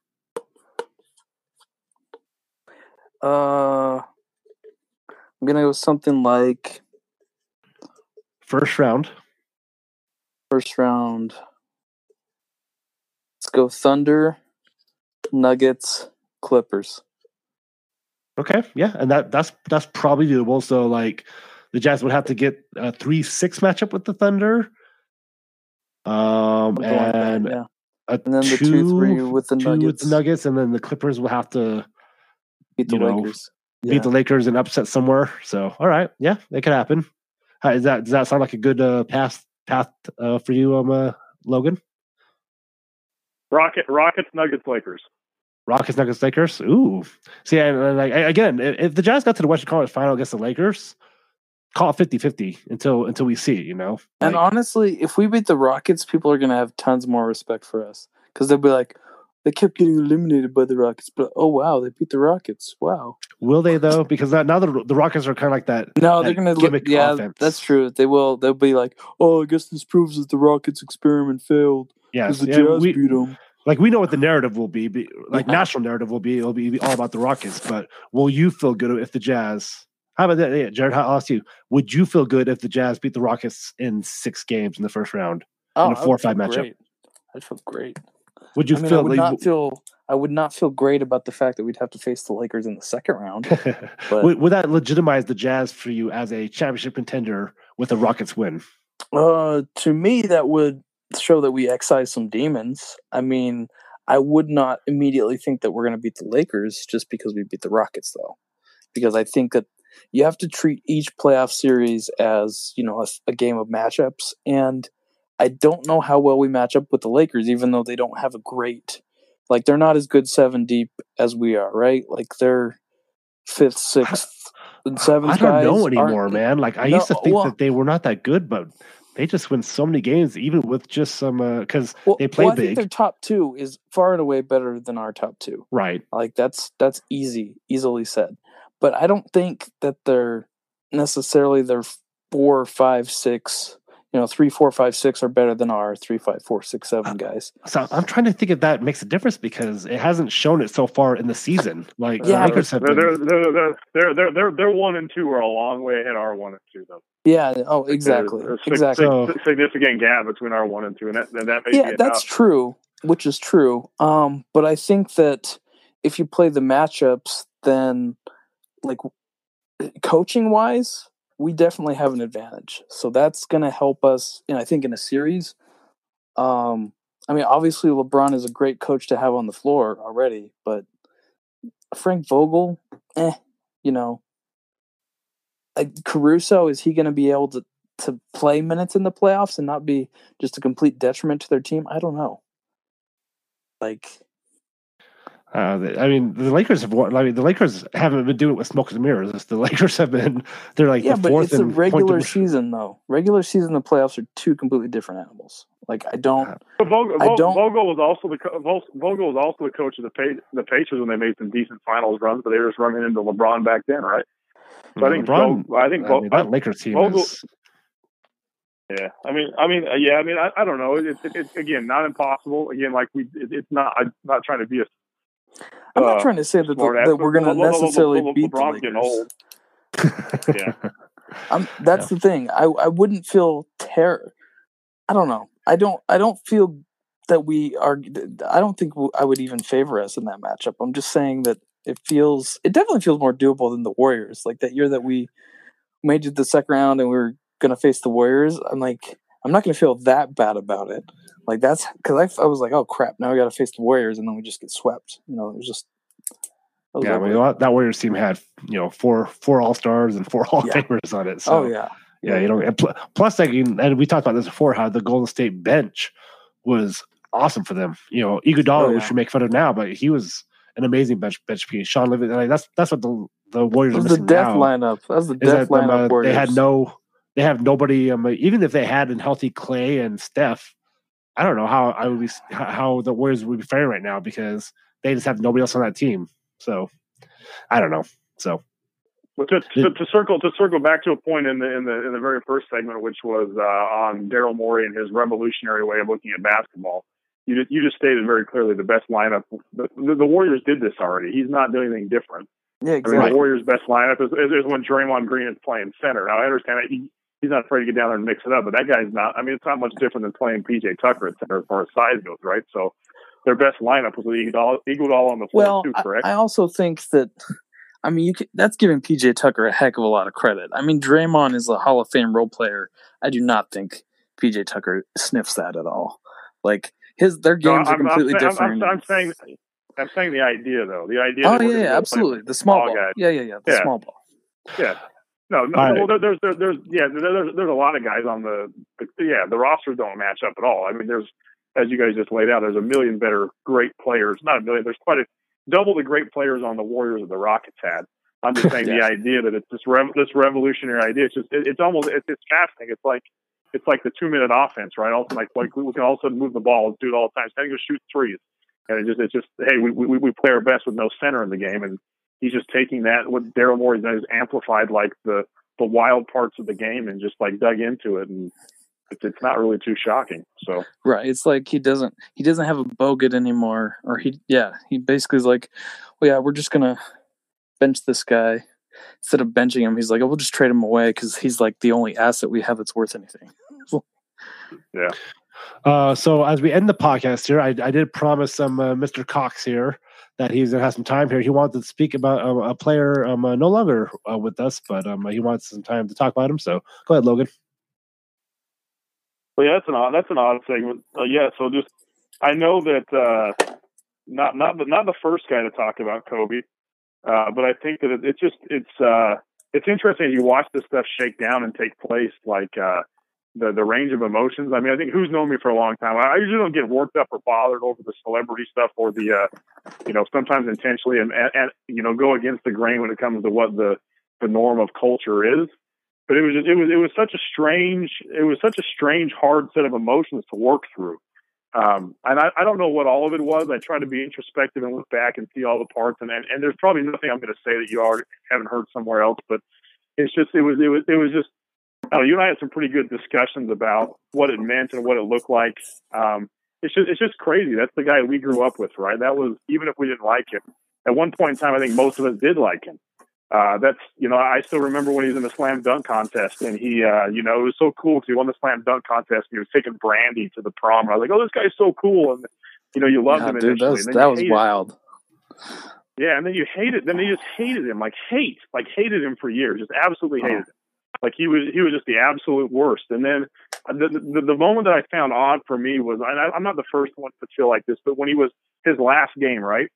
Speaker 2: Uh, I'm gonna go something like
Speaker 1: first round
Speaker 2: first round. Let's go Thunder, Nuggets, Clippers.
Speaker 1: Okay, yeah, and that that's that's probably doable. So like, the Jazz would have to get a three six matchup with the Thunder, um,
Speaker 2: Something like that,
Speaker 1: and
Speaker 2: yeah.
Speaker 1: a
Speaker 2: And then the two, three with the
Speaker 1: two with
Speaker 2: Nuggets.
Speaker 1: the Nuggets, and then the Clippers will have to
Speaker 2: beat the
Speaker 1: you know,
Speaker 2: Lakers.
Speaker 1: beat the Lakers and upset somewhere. So, all right, yeah, it could happen. How, is that does that sound like a good uh, path path uh, for you, um, uh, Logan?
Speaker 3: Rocket, Rockets, Nuggets, Lakers.
Speaker 1: Rockets, Nuggets, Lakers. Ooh, see, and, and like again, if, if the Jazz got to the Western Conference Final against the Lakers, call it 50-50 until until we see it. You know,
Speaker 2: And honestly, if we beat the Rockets, people are gonna have tons more respect for us because they'll be like, they kept getting eliminated by the Rockets, but oh wow, they beat the Rockets. Wow.
Speaker 1: will they though? Because now, now the the Rockets are kind of like that.
Speaker 2: No,
Speaker 1: that
Speaker 2: they're gonna look. Yeah,
Speaker 1: offense.
Speaker 2: that's true. They will. They'll be like, oh, I guess this proves that the Rockets experiment failed
Speaker 1: Yes,
Speaker 2: the
Speaker 1: yeah,
Speaker 2: Jazz
Speaker 1: we,
Speaker 2: beat them.
Speaker 1: like we know what the narrative will be. be like
Speaker 2: Yeah.
Speaker 1: national narrative will be. It'll be all about the Rockets. But will you feel good if the Jazz? How about that, yeah, Jared? I'll ask you. Would you feel good if the Jazz beat the Rockets in six games in the first round?
Speaker 2: Oh,
Speaker 1: a
Speaker 2: I would
Speaker 1: four or five matchup?
Speaker 2: great. I'd feel great.
Speaker 1: Would you
Speaker 2: I mean, I
Speaker 1: feel
Speaker 2: would
Speaker 1: like?
Speaker 2: not feel. I would not feel great about the fact that we'd have to face the Lakers in the second round.
Speaker 1: would, would that legitimize the Jazz for you as a championship contender with a Rockets win?
Speaker 2: Uh, to me, that would show that we excise some demons. I mean, I would not immediately think that we're going to beat the Lakers just because we beat the Rockets, though, because I think that you have to treat each playoff series as you know a, a game of matchups, and I don't know how well we match up with the Lakers, even though they don't have a great, like they're not as good seven deep as we are, right? Like they're fifth, sixth, and seventh.
Speaker 1: I don't
Speaker 2: guys
Speaker 1: know anymore, man. Like I
Speaker 2: No,
Speaker 1: used to think
Speaker 2: well-
Speaker 1: that they were not that good, but they just win so many games, even with just some uh, because
Speaker 2: Well,
Speaker 1: they play
Speaker 2: well, I
Speaker 1: big.
Speaker 2: think their top two is far and away better than our top two.
Speaker 1: right.
Speaker 2: Like that's that's easy, easily said. But I don't think that they're necessarily their four, five, six, you know, three, four, five, six are better than our three, five, four, six, seven guys.
Speaker 1: So I'm trying to think if that makes a difference because it hasn't shown it so far in the season. Like
Speaker 2: Yeah,
Speaker 1: the Lakers have
Speaker 3: they're, they're, they're, they're, they're, they're, they're, they're one and two are a long way ahead of our one and two, though.
Speaker 2: Yeah. Oh, exactly.
Speaker 3: There's a
Speaker 2: Exactly.
Speaker 1: So-
Speaker 3: significant gap between our one and two, and that, and that may
Speaker 2: yeah,
Speaker 3: be
Speaker 2: that's
Speaker 3: enough.
Speaker 2: true, which is true. Um, but I think that if you play the matchups, then like coaching wise, we definitely have an advantage. So that's going to help us. And I think in a series, um, I mean, obviously LeBron is a great coach to have on the floor already, but Frank Vogel, eh, you know, Caruso, is he going to be able to to play minutes in the playoffs and not be just a complete detriment to their team? I don't know. Like,
Speaker 1: Uh, I mean, the Lakers have won. I mean, the Lakers haven't been doing it with smoke and mirrors. The Lakers have been. They're like
Speaker 2: yeah,
Speaker 1: the
Speaker 2: but
Speaker 1: fourth
Speaker 2: it's a
Speaker 1: in
Speaker 2: regular
Speaker 1: to-
Speaker 2: season though. Regular season and the playoffs are two completely different animals. Like I don't.
Speaker 3: But Vogel,
Speaker 2: I don't-
Speaker 3: Vogel was also the Vogel was also the coach of the pa- the Pacers when they made some decent finals runs, but they were just running into LeBron back then, right? So I think
Speaker 1: LeBron.
Speaker 3: Vo- I think
Speaker 1: I
Speaker 3: Vo-
Speaker 1: mean, that Lakers team
Speaker 3: Vogel-
Speaker 1: is.
Speaker 3: Yeah, I mean, I mean, uh, yeah, I mean, I, I don't know. It's it, it's again not impossible. Again, like we, it, it's not. I'm not trying to be a.
Speaker 2: I'm not
Speaker 3: uh,
Speaker 2: trying to say that, the, that we're going to necessarily
Speaker 3: Le-
Speaker 2: beat the
Speaker 3: LeBron's
Speaker 2: Lakers.
Speaker 3: old. Yeah.
Speaker 2: I'm, that's the thing. I I wouldn't feel terror. I don't know. I don't. I don't feel that we are. I don't think I would even favor us in that matchup. I'm just saying that it feels. It definitely feels more doable than the Warriors. Like that year that we made it to the second round and we were going to face the Warriors. I'm like, I'm not going to feel that bad about it. Like that's because I, I was like, oh crap, now we got to face the Warriors and then we just get swept. You know, it was just. Was
Speaker 1: Yeah, I mean, that that Warriors team had you know four four All Stars and four Hall of
Speaker 2: Yeah.
Speaker 1: On it. So
Speaker 2: oh yeah.
Speaker 1: yeah, you know, and pl- plus like, and we talked about this before, how the Golden State bench was awesome for them. You know, Iguodala,
Speaker 2: Oh,
Speaker 1: we
Speaker 2: yeah.
Speaker 1: should make fun of now, but he was an amazing bench bench piece. Sean Living, like that's that's what the the Warriors
Speaker 2: That
Speaker 1: are
Speaker 2: the death
Speaker 1: now.
Speaker 2: lineup. That was the death
Speaker 1: that them,
Speaker 2: lineup.
Speaker 1: uh,
Speaker 2: Warriors.
Speaker 1: they had no, they have nobody. Um, even if they had a healthy Clay and Steph, I don't know how I would be how- how the Warriors would be faring right now because they just have nobody else on that team. So I don't know. So
Speaker 3: But to, to, to circle to circle back to a point in the in the in the very first segment, which was uh, on Daryl Morey and his revolutionary way of looking at basketball. You just, you just stated very clearly the best lineup. The, the, the Warriors did this already. He's not doing anything different.
Speaker 2: Yeah,
Speaker 3: I mean,
Speaker 2: exactly.
Speaker 3: the Warriors' best lineup is, is, is when Draymond Green is playing center. Now I understand that he, he's not afraid to get down there and mix it up, but that guy's not. I mean, it's not much different than playing PJ Tucker at center as far as size goes, right? So their best lineup was with Iguodala, Iguodala on the floor
Speaker 2: well,
Speaker 3: too,
Speaker 2: I,
Speaker 3: correct?
Speaker 2: I also think that. I mean, you could, that's giving PJ Tucker a heck of a lot of credit. I mean, Draymond is a Hall of Fame role player. I do not think PJ Tucker sniffs that at all. Like his, their
Speaker 3: No,
Speaker 2: games are
Speaker 3: I'm- I'm
Speaker 2: completely
Speaker 3: saying-
Speaker 2: different.
Speaker 3: I'm, I'm saying, I'm saying the idea though. The idea.
Speaker 2: oh yeah, yeah, absolutely. The small ball.
Speaker 3: guys.
Speaker 2: Yeah, yeah, yeah. The
Speaker 3: Yeah.
Speaker 2: small ball.
Speaker 3: Yeah. No, no.
Speaker 1: All right.
Speaker 3: Well, there, there's, there, there's, yeah, there, there's, there's a lot of guys on the, yeah, the rosters don't match up at all. I mean, there's, as you guys just laid out, there's a million better great players. Not a million. There's quite a double the great players on the Warriors that the Rockets had. I'm just saying the idea that it's this rev- this revolutionary idea. It's just it, it's almost it's, it's fascinating. It's like it's like the two minute offense, right? Also like like we can also move the ball, and do it all the time. Instead of just shoot threes, and it just it's just hey we we we play our best with no center in the game, and he's just taking that what Daryl Morey's done is amplified like the the wild parts of the game and just like dug into it, and it's it's not really too shocking. So
Speaker 2: Right. It's like he doesn't he doesn't have a bogut anymore, or he yeah he basically is like, well yeah we're just gonna bench this guy instead of benching him. He's like, oh, we'll just trade him away because he's like the only asset we have that's worth anything.
Speaker 1: Uh, so as we end the podcast here, I, I did promise some uh, Mr. Cox here that he's gonna have some time here. He wanted to speak about um, a player um, uh, no longer uh, with us, but um, he wants some time to talk about him. So go ahead, Logan.
Speaker 3: Well, yeah, that's an odd that's an odd segment. Uh, yeah, so just I know that uh, not not the not the first guy to talk about Kobe, but I think that it, it's just it's it's interesting you watch this stuff shake down and take place, like the the range of emotions. I mean, I think who's known me for a long time. I usually don't get worked up or bothered over the celebrity stuff or the uh, you know sometimes intentionally and, and, and you know go against the grain when it comes to what the the norm of culture is but it was just, it was it was such a strange it was such a strange hard set of emotions to work through um, and I, I don't know what all of it was i tried to be introspective and look back and see all the parts and and, and there's probably nothing i'm going to say that you already haven't heard somewhere else but it's just it was it was it was just know, you and I had some pretty good discussions about what it meant and what it looked like. Um, it's just it's just crazy. That's the guy we grew up with, right? That was even if we didn't like him. At one point in time, I think most of us did like him uh, that's you know I still remember when he was in the slam dunk contest and he uh, you know it was so cool because he won the slam dunk contest and he was taking brandy to the prom and I was like oh this guy's so cool and you know you loved
Speaker 2: Yeah,
Speaker 3: him
Speaker 2: dude, that
Speaker 3: initially
Speaker 2: was, that was wild.
Speaker 3: yeah and then you hated then you just hated him like hate like hated him for years just absolutely hated him like he was he was just the absolute worst and then the the, the moment that I found odd for me was I, I'm not the first one to feel like this but when he was his last game right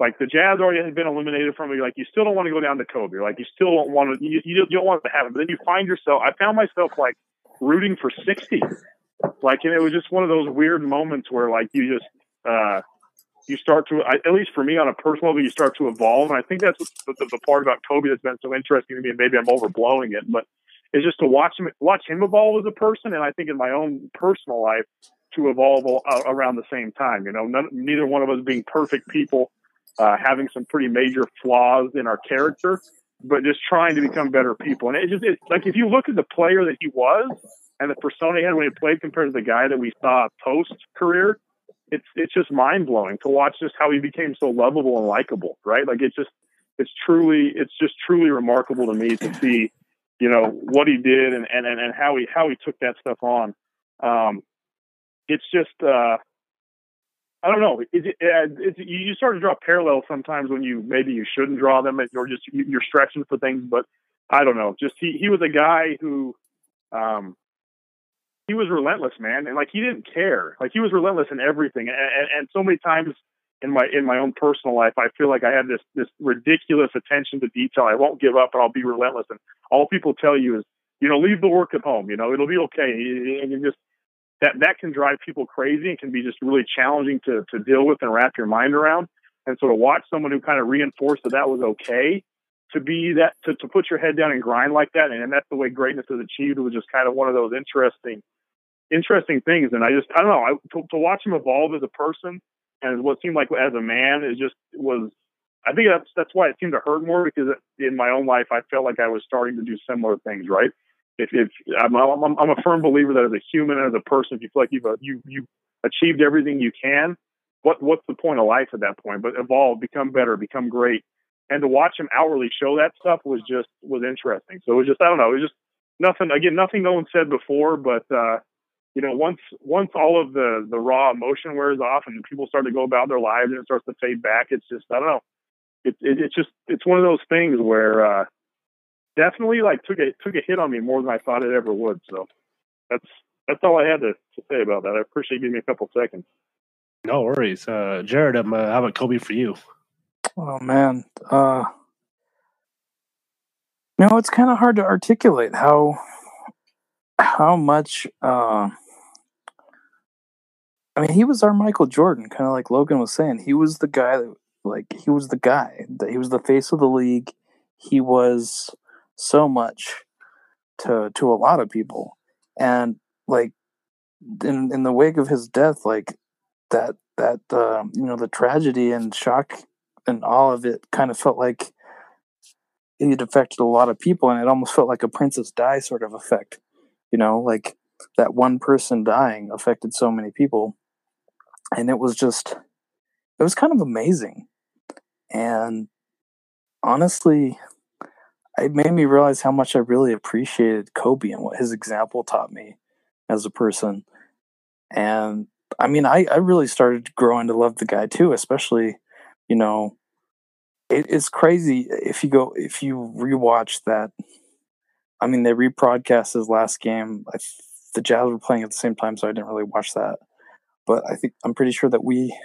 Speaker 3: like the Jazz already had been eliminated from it. Like you still don't want to go down to Kobe. Like you still don't want to. You, you don't want it to happen. But then you find yourself. I found myself like rooting for sixty. Like and it was just one of those weird moments where like you just. uh you start to, at least for me on a personal level, you start to evolve. And I think that's the, the, the part about Kobe that's been so interesting to me. And maybe I'm overblowing it, but it's just to watch him, watch him evolve as a person. And I think in my own personal life to evolve around the same time, you know, none, neither one of us being perfect people, uh, having some pretty major flaws in our character, but just trying to become better people. And it just, it's like, if you look at the player that he was and the persona he had when he played compared to the guy that we saw post career, it's it's just mind blowing to watch just how he became so lovable and likable, right? Like it's just it's truly it's just truly remarkable to me to see, you know, what he did and and and how he how he took that stuff on. Um, it's just uh, I don't know. It, it, it, you start to draw parallels sometimes when you maybe you shouldn't draw them, you're just you're stretching for things. But I don't know. Just he he was a guy who um, he was relentless, man, and like he didn't care. Like he was relentless in everything, and, and, and so many times in my in my own personal life, I feel like I have this this ridiculous attention to detail. I won't give up, and I'll be relentless. And all people tell you is, you know, leave the work at home. You know, it'll be okay. And you just that that can drive people crazy and can be just really challenging to to deal with and wrap your mind around. And so to watch someone who kind of reinforced that that was okay to be that to, to put your head down and grind like that and, and that's the way greatness is achieved was just kind of one of those interesting interesting things. And I just, I don't know, I, to, to watch him evolve as a person and what seemed like as a man is just was. I think that's that's why it seemed to hurt more because in my own life I felt like I was starting to do similar things. Right? If, if I'm, I'm, I'm a firm believer that as a human and as a person, if you feel like you've uh, you you achieved everything you can, what what's the point of life at that point? But evolve, become better, become great, and to watch him outwardly show that stuff was just was interesting. So it was just I don't know, it was just nothing again, nothing no one said before, but uh, you know, once once all of the the raw emotion wears off and people start to go about their lives and it starts to fade back, it's just I don't know. It, it it's just it's one of those things where uh, definitely like took a took a hit on me more than I thought it ever would. So that's that's all I had to, to say about that. I appreciate you giving me a couple seconds.
Speaker 1: No worries, uh, Jared. Um, uh, how about Kobe for you?
Speaker 2: Oh man, uh, no, it's kind of hard to articulate how how much uh, I mean, he was our Michael Jordan, kind of like Logan was saying. He was the guy that, like, he was the guy. That he was the face of the league. He was so much to to a lot of people, and like, in in the wake of his death, like that that uh, you know the tragedy and shock and all of it kind of felt like it affected a lot of people, and it almost felt like a Princess Di sort of effect. You know, like that one person dying affected so many people and it was just it was kind of amazing and honestly it made me realize how much i really appreciated kobe and what his example taught me as a person and i mean i, I really started growing to love the guy too especially you know it, it's crazy if you go if you rewatch that i mean they rebroadcast his last game I, the jazz were playing at the same time so i didn't really watch that but I think I'm pretty sure that we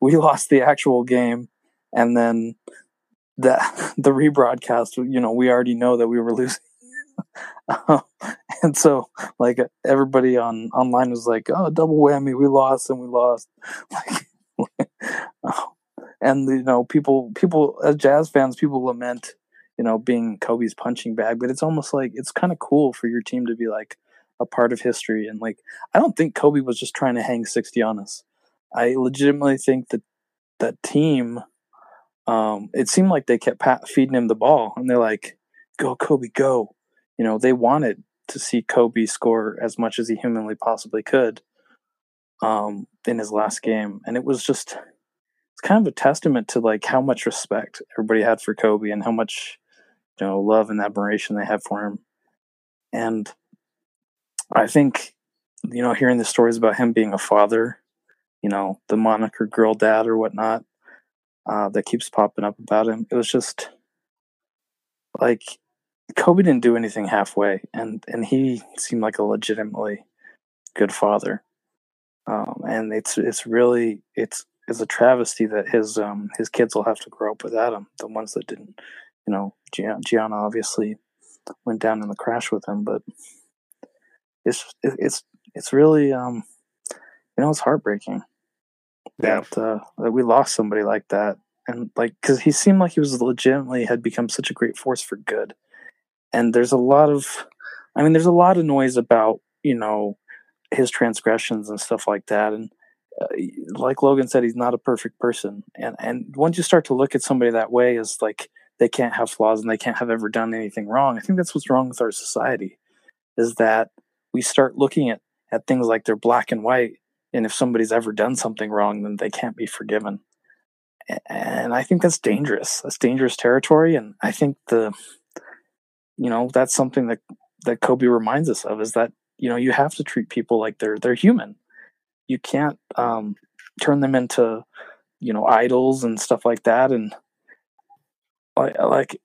Speaker 2: we lost the actual game, and then the the rebroadcast. You know, we already know that we were losing. and so like everybody on online was like oh double whammy we lost and we lost like oh. And you know people people as jazz fans people lament you know being kobe's punching bag but it's almost like it's kind of cool for your team to be like a part of history. And like, I don't think Kobe was just trying to hang 60 on us. I legitimately think that that team, um, it seemed like they kept feeding him the ball and they're like, go, Kobe, go. You know, they wanted to see Kobe score as much as he humanly possibly could um, in his last game. And it was just, it's kind of a testament to like how much respect everybody had for Kobe and how much, you know, love and admiration they had for him. And I think, you know, hearing the stories about him being a father, you know, the moniker girl dad or whatnot, uh, that keeps popping up about him. It was just like Kobe didn't do anything halfway, and and he seemed like a legitimately good father. Um, and it's it's really it's it's a travesty that his um his kids will have to grow up without him. The ones that didn't, you know, Gianna obviously went down in the crash with him, but it's it's it's really um you know it's heartbreaking that uh, that we lost somebody like that, and like because he seemed like he was legitimately had become such a great force for good. And there's a lot of, I mean, there's a lot of noise about you know his transgressions and stuff like that, and uh, like Logan said, he's not a perfect person. And and once you start to look at somebody that way as like they can't have flaws and they can't have ever done anything wrong, I think that's what's wrong with our society, is that we start looking at at things like they're black and white, and if somebody's ever done something wrong, then they can't be forgiven. And I think that's dangerous. That's dangerous territory, and I think the you know that's something that that Kobe reminds us of is that you know you have to treat people like they're they're human you can't um, turn them into you know idols and stuff like that. And like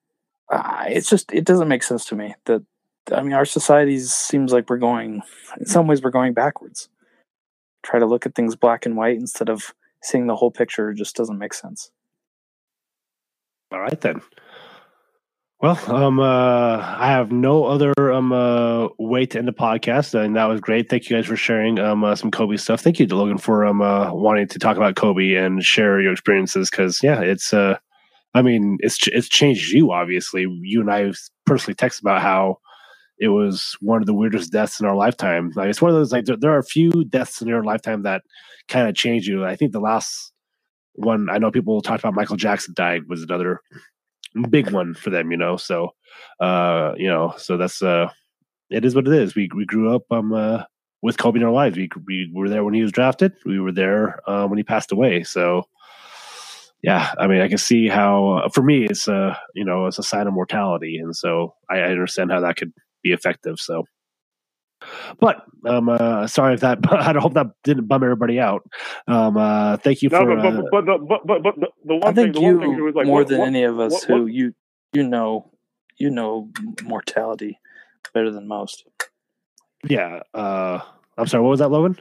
Speaker 2: uh, it's just it doesn't make sense to me that i mean our society seems like we're going in some ways we're going backwards. Try to look at things black and white instead of seeing the whole picture just doesn't make sense.
Speaker 1: All right then well, um, uh, I have no other um uh, way to end the podcast, and that was great. Thank you guys for sharing um uh, some Kobe stuff. Thank you Logan for um uh, wanting to talk about Kobe and share your experiences because yeah, it's uh, I mean, it's it's changed you obviously. You and I personally text about how it was one of the weirdest deaths in our lifetime. Like it's one of those like there, there are a few deaths in your lifetime that kind of change you. I think the last one I know people talked about Michael Jackson died was another big one for them, you know. So, uh, you know, so that's uh, it is what it is. We we grew up um uh, with Kobe in our lives. We we were there when he was drafted. We were there uh, when he passed away. So, yeah, I mean, I can see how uh, for me it's uh you know it's a sign of mortality, and so I, I understand how that could be effective. So. But um, uh, sorry if that. I hope that didn't bum everybody out. Um, uh, thank you
Speaker 3: no,
Speaker 1: for.
Speaker 3: but, but, but, but, but, but the, the one
Speaker 2: I think
Speaker 3: thing, the
Speaker 2: you
Speaker 3: one thing was like
Speaker 2: more
Speaker 3: what,
Speaker 2: than
Speaker 3: what,
Speaker 2: any of us
Speaker 3: what-
Speaker 2: who you you know you know mortality better than most.
Speaker 1: yeah. Uh, I'm sorry. What was that, Logan?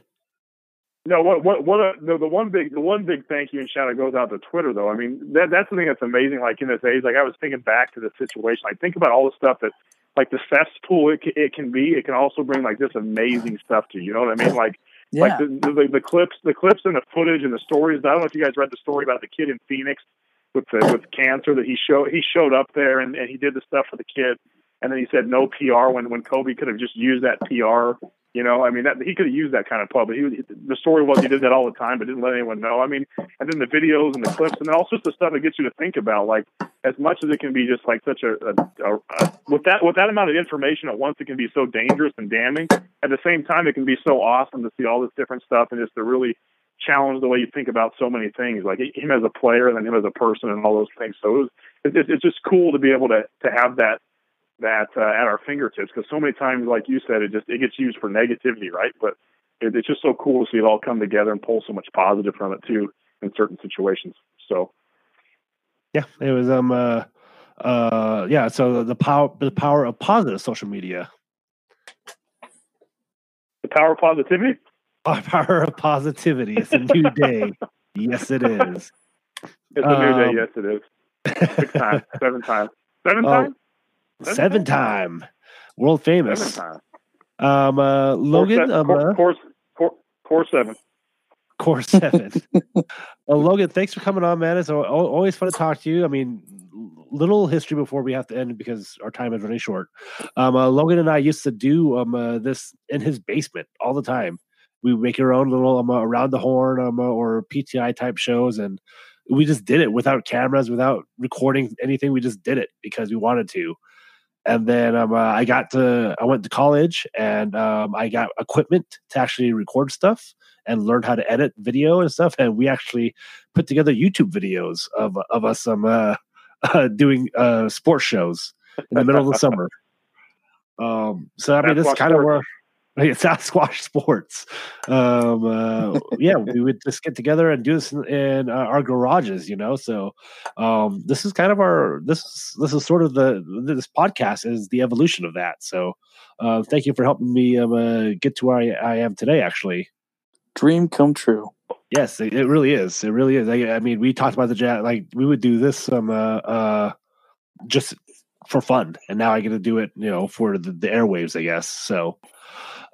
Speaker 3: No, what what what? Uh, no, the one big the one big thank you and shout out goes out to Twitter though. I mean, that that's the thing that's amazing. Like in this age, like I was thinking back to the situation. Like think about all the stuff that, like the cesspool it it can be. It can also bring like this amazing stuff to you. You know what I mean? Like
Speaker 2: Yeah,
Speaker 3: like the, the the clips the clips and the footage and the stories. I don't know if you guys read the story about the kid in Phoenix with the with cancer that he showed he showed up there and, and he did the stuff for the kid and then he said no PR when when Kobe could have just used that PR. You know, I mean, that he could have used that kind of pub. But he, the story was he did that all the time, but didn't let anyone know. I mean, and then the videos and the clips, and then all sorts of stuff that gets you to think about. Like, as much as it can be just like such a, a, a, a with that with that amount of information at once, it can be so dangerous and damning. At the same time, it can be so awesome to see all this different stuff and just to really challenge the way you think about so many things, like him as a player and then him as a person and all those things. So it was, it's, it's just cool to be able to to have that that uh, at our fingertips because so many times, like you said, it just it gets used for negativity, right? But it, it's just so cool to see it all come together and pull so much positive from it too in certain situations. So
Speaker 1: Yeah, it was um uh uh yeah. So the power the power of positive social media,
Speaker 3: the power of positivity.
Speaker 1: the power of positivity. It's a new day. yes, it is.
Speaker 3: It's a new day.
Speaker 1: Um,
Speaker 3: Yes, it is. Six times, seven times, seven
Speaker 1: Oh,
Speaker 3: times,
Speaker 1: Seven time, world
Speaker 3: seven
Speaker 1: famous. Um, uh, Logan, um,
Speaker 3: course,
Speaker 1: uh,
Speaker 3: course, course, seven.
Speaker 1: Core Seven. uh, Logan, thanks for coming on, man. It's al- al- always fun to talk to you. I mean, little history before we have to end because our time is running short. Um, uh, Logan and I used to do um uh, this in his basement all the time. We make our own little um, uh, around the horn um, uh, or PTI type shows, and we just did it without cameras, without recording anything. We just did it because we wanted to. And then um, uh, I got to, I went to college and um, I got equipment to actually record stuff and learn how to edit video and stuff. And we actually put together YouTube videos of of us um, uh, uh, doing uh, sports shows in the middle of the summer. Um, so I mean, this is kind of where
Speaker 3: Sports.
Speaker 1: it's Sasquatch Sports. Um, uh, yeah, we would just get together and do this in, in uh, our garages, you know. So um, this is kind of our this is this is sort of the this podcast is the evolution of that. So uh, thank you for helping me um, uh, get to where I, I am today. Actually,
Speaker 2: Dream come true.
Speaker 1: Yes, it, it really is. It really is. I, I mean, we talked about the jazz. Like we would do this um uh, uh just for fun, and now I get to do it. You know, for the, the airwaves, I guess. So,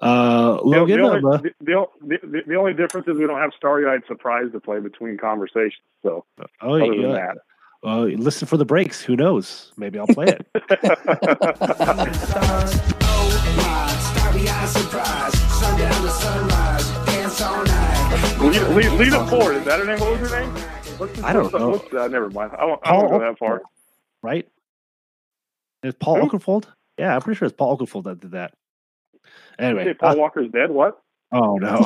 Speaker 1: Uh,
Speaker 3: The,
Speaker 1: Logan,
Speaker 3: the,
Speaker 1: um, uh,
Speaker 3: only, the, the, the, the only difference is we don't have Starry Eyed Surprise to play between conversations. So,
Speaker 1: oh,
Speaker 3: other than
Speaker 1: yeah. Uh, listen for the breaks. Who knows? Maybe I'll play it.
Speaker 3: that. lead, lead it forward. Is that her name? What was her name? What's
Speaker 1: I don't know.
Speaker 3: What's, uh, never mind. I won't, I won't go that far.
Speaker 1: right? Is Paul
Speaker 3: Who?
Speaker 1: Oakenfold? Yeah, I'm pretty sure it's Paul Oakenfold that did that.
Speaker 3: You
Speaker 1: Anyway,
Speaker 3: say Paul
Speaker 1: uh,
Speaker 3: Walker's dead. What?
Speaker 1: oh no.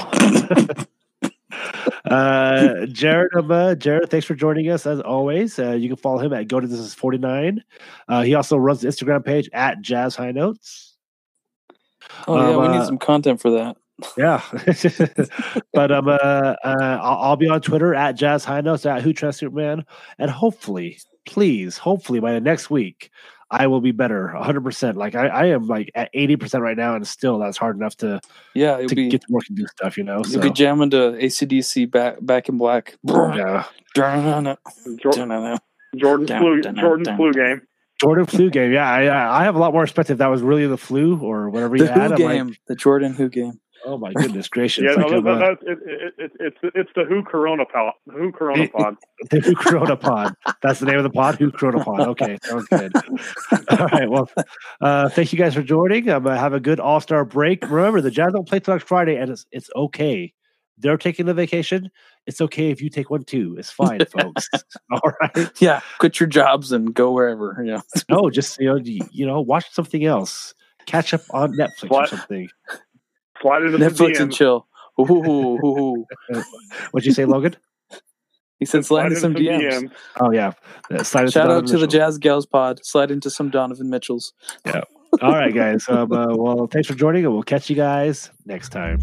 Speaker 1: uh, Jared, um, uh, Jared, thanks for joining us as always. Uh, you can follow him at Go The Distance 49. Uh, he also runs the Instagram page at Jazz High Notes.
Speaker 2: Oh yeah,
Speaker 1: Um,
Speaker 2: we
Speaker 1: uh,
Speaker 2: need some content for that.
Speaker 1: Yeah, but um, uh, uh, I'll, I'll be on Twitter at Jazz High Notes at Huu Tran Superman, and hopefully, please, hopefully by the next week, I will be better, 100. percent Like I, I am like at 80 percent right now, and still that's hard enough to
Speaker 2: Yeah,
Speaker 1: to
Speaker 2: be
Speaker 1: get to work and do stuff, you know.
Speaker 2: you'll
Speaker 1: So
Speaker 2: be jamming to ACDC back back in black.
Speaker 1: yeah,
Speaker 3: Jor-
Speaker 2: Dun-dun-dun.
Speaker 3: Jordan's flu.
Speaker 2: dun, dun,
Speaker 3: Jordan's
Speaker 2: dun.
Speaker 3: flu game.
Speaker 1: Jordan flu game. Yeah, I, I I have a lot more respect if that was really the flu or whatever he
Speaker 2: The
Speaker 1: had.
Speaker 2: Who
Speaker 1: I'm
Speaker 2: game,
Speaker 1: like,
Speaker 2: the Jordan Huu game.
Speaker 1: Oh my goodness gracious!
Speaker 3: Yeah, no,
Speaker 1: I'm,
Speaker 3: that, that's it, it, it, it's it's the Huu Corona pod. Huu Corona pod.
Speaker 1: The Huu Corona Pod. That's the name of the pod. Huu Corona Pod. Okay, sounds good. All right. Well, uh, thank you guys for joining. Um, uh, have a good All Star break. Remember, the Jazz don't play till next Friday, and it's it's okay. They're taking the vacation. It's okay if you take one too. It's fine, folks. All right.
Speaker 2: Yeah, quit your jobs and go wherever. Yeah.
Speaker 1: No, just you know, y- you know, watch something else. Catch up on Netflix or something.
Speaker 3: Slide into some
Speaker 2: Netflix and chill. Ooh, ooh, ooh, ooh.
Speaker 1: What'd you say, Logan?
Speaker 2: He said slide
Speaker 3: Slide
Speaker 2: into
Speaker 3: into
Speaker 2: some DMs.
Speaker 1: Oh yeah. Uh, slide into
Speaker 2: Shout out
Speaker 1: Donovan
Speaker 2: to the Jazz Gals pod. Slide into some Donovan Mitchells. Yeah.
Speaker 1: All right, guys. Um, uh, well, thanks for joining, and we'll catch you guys next time.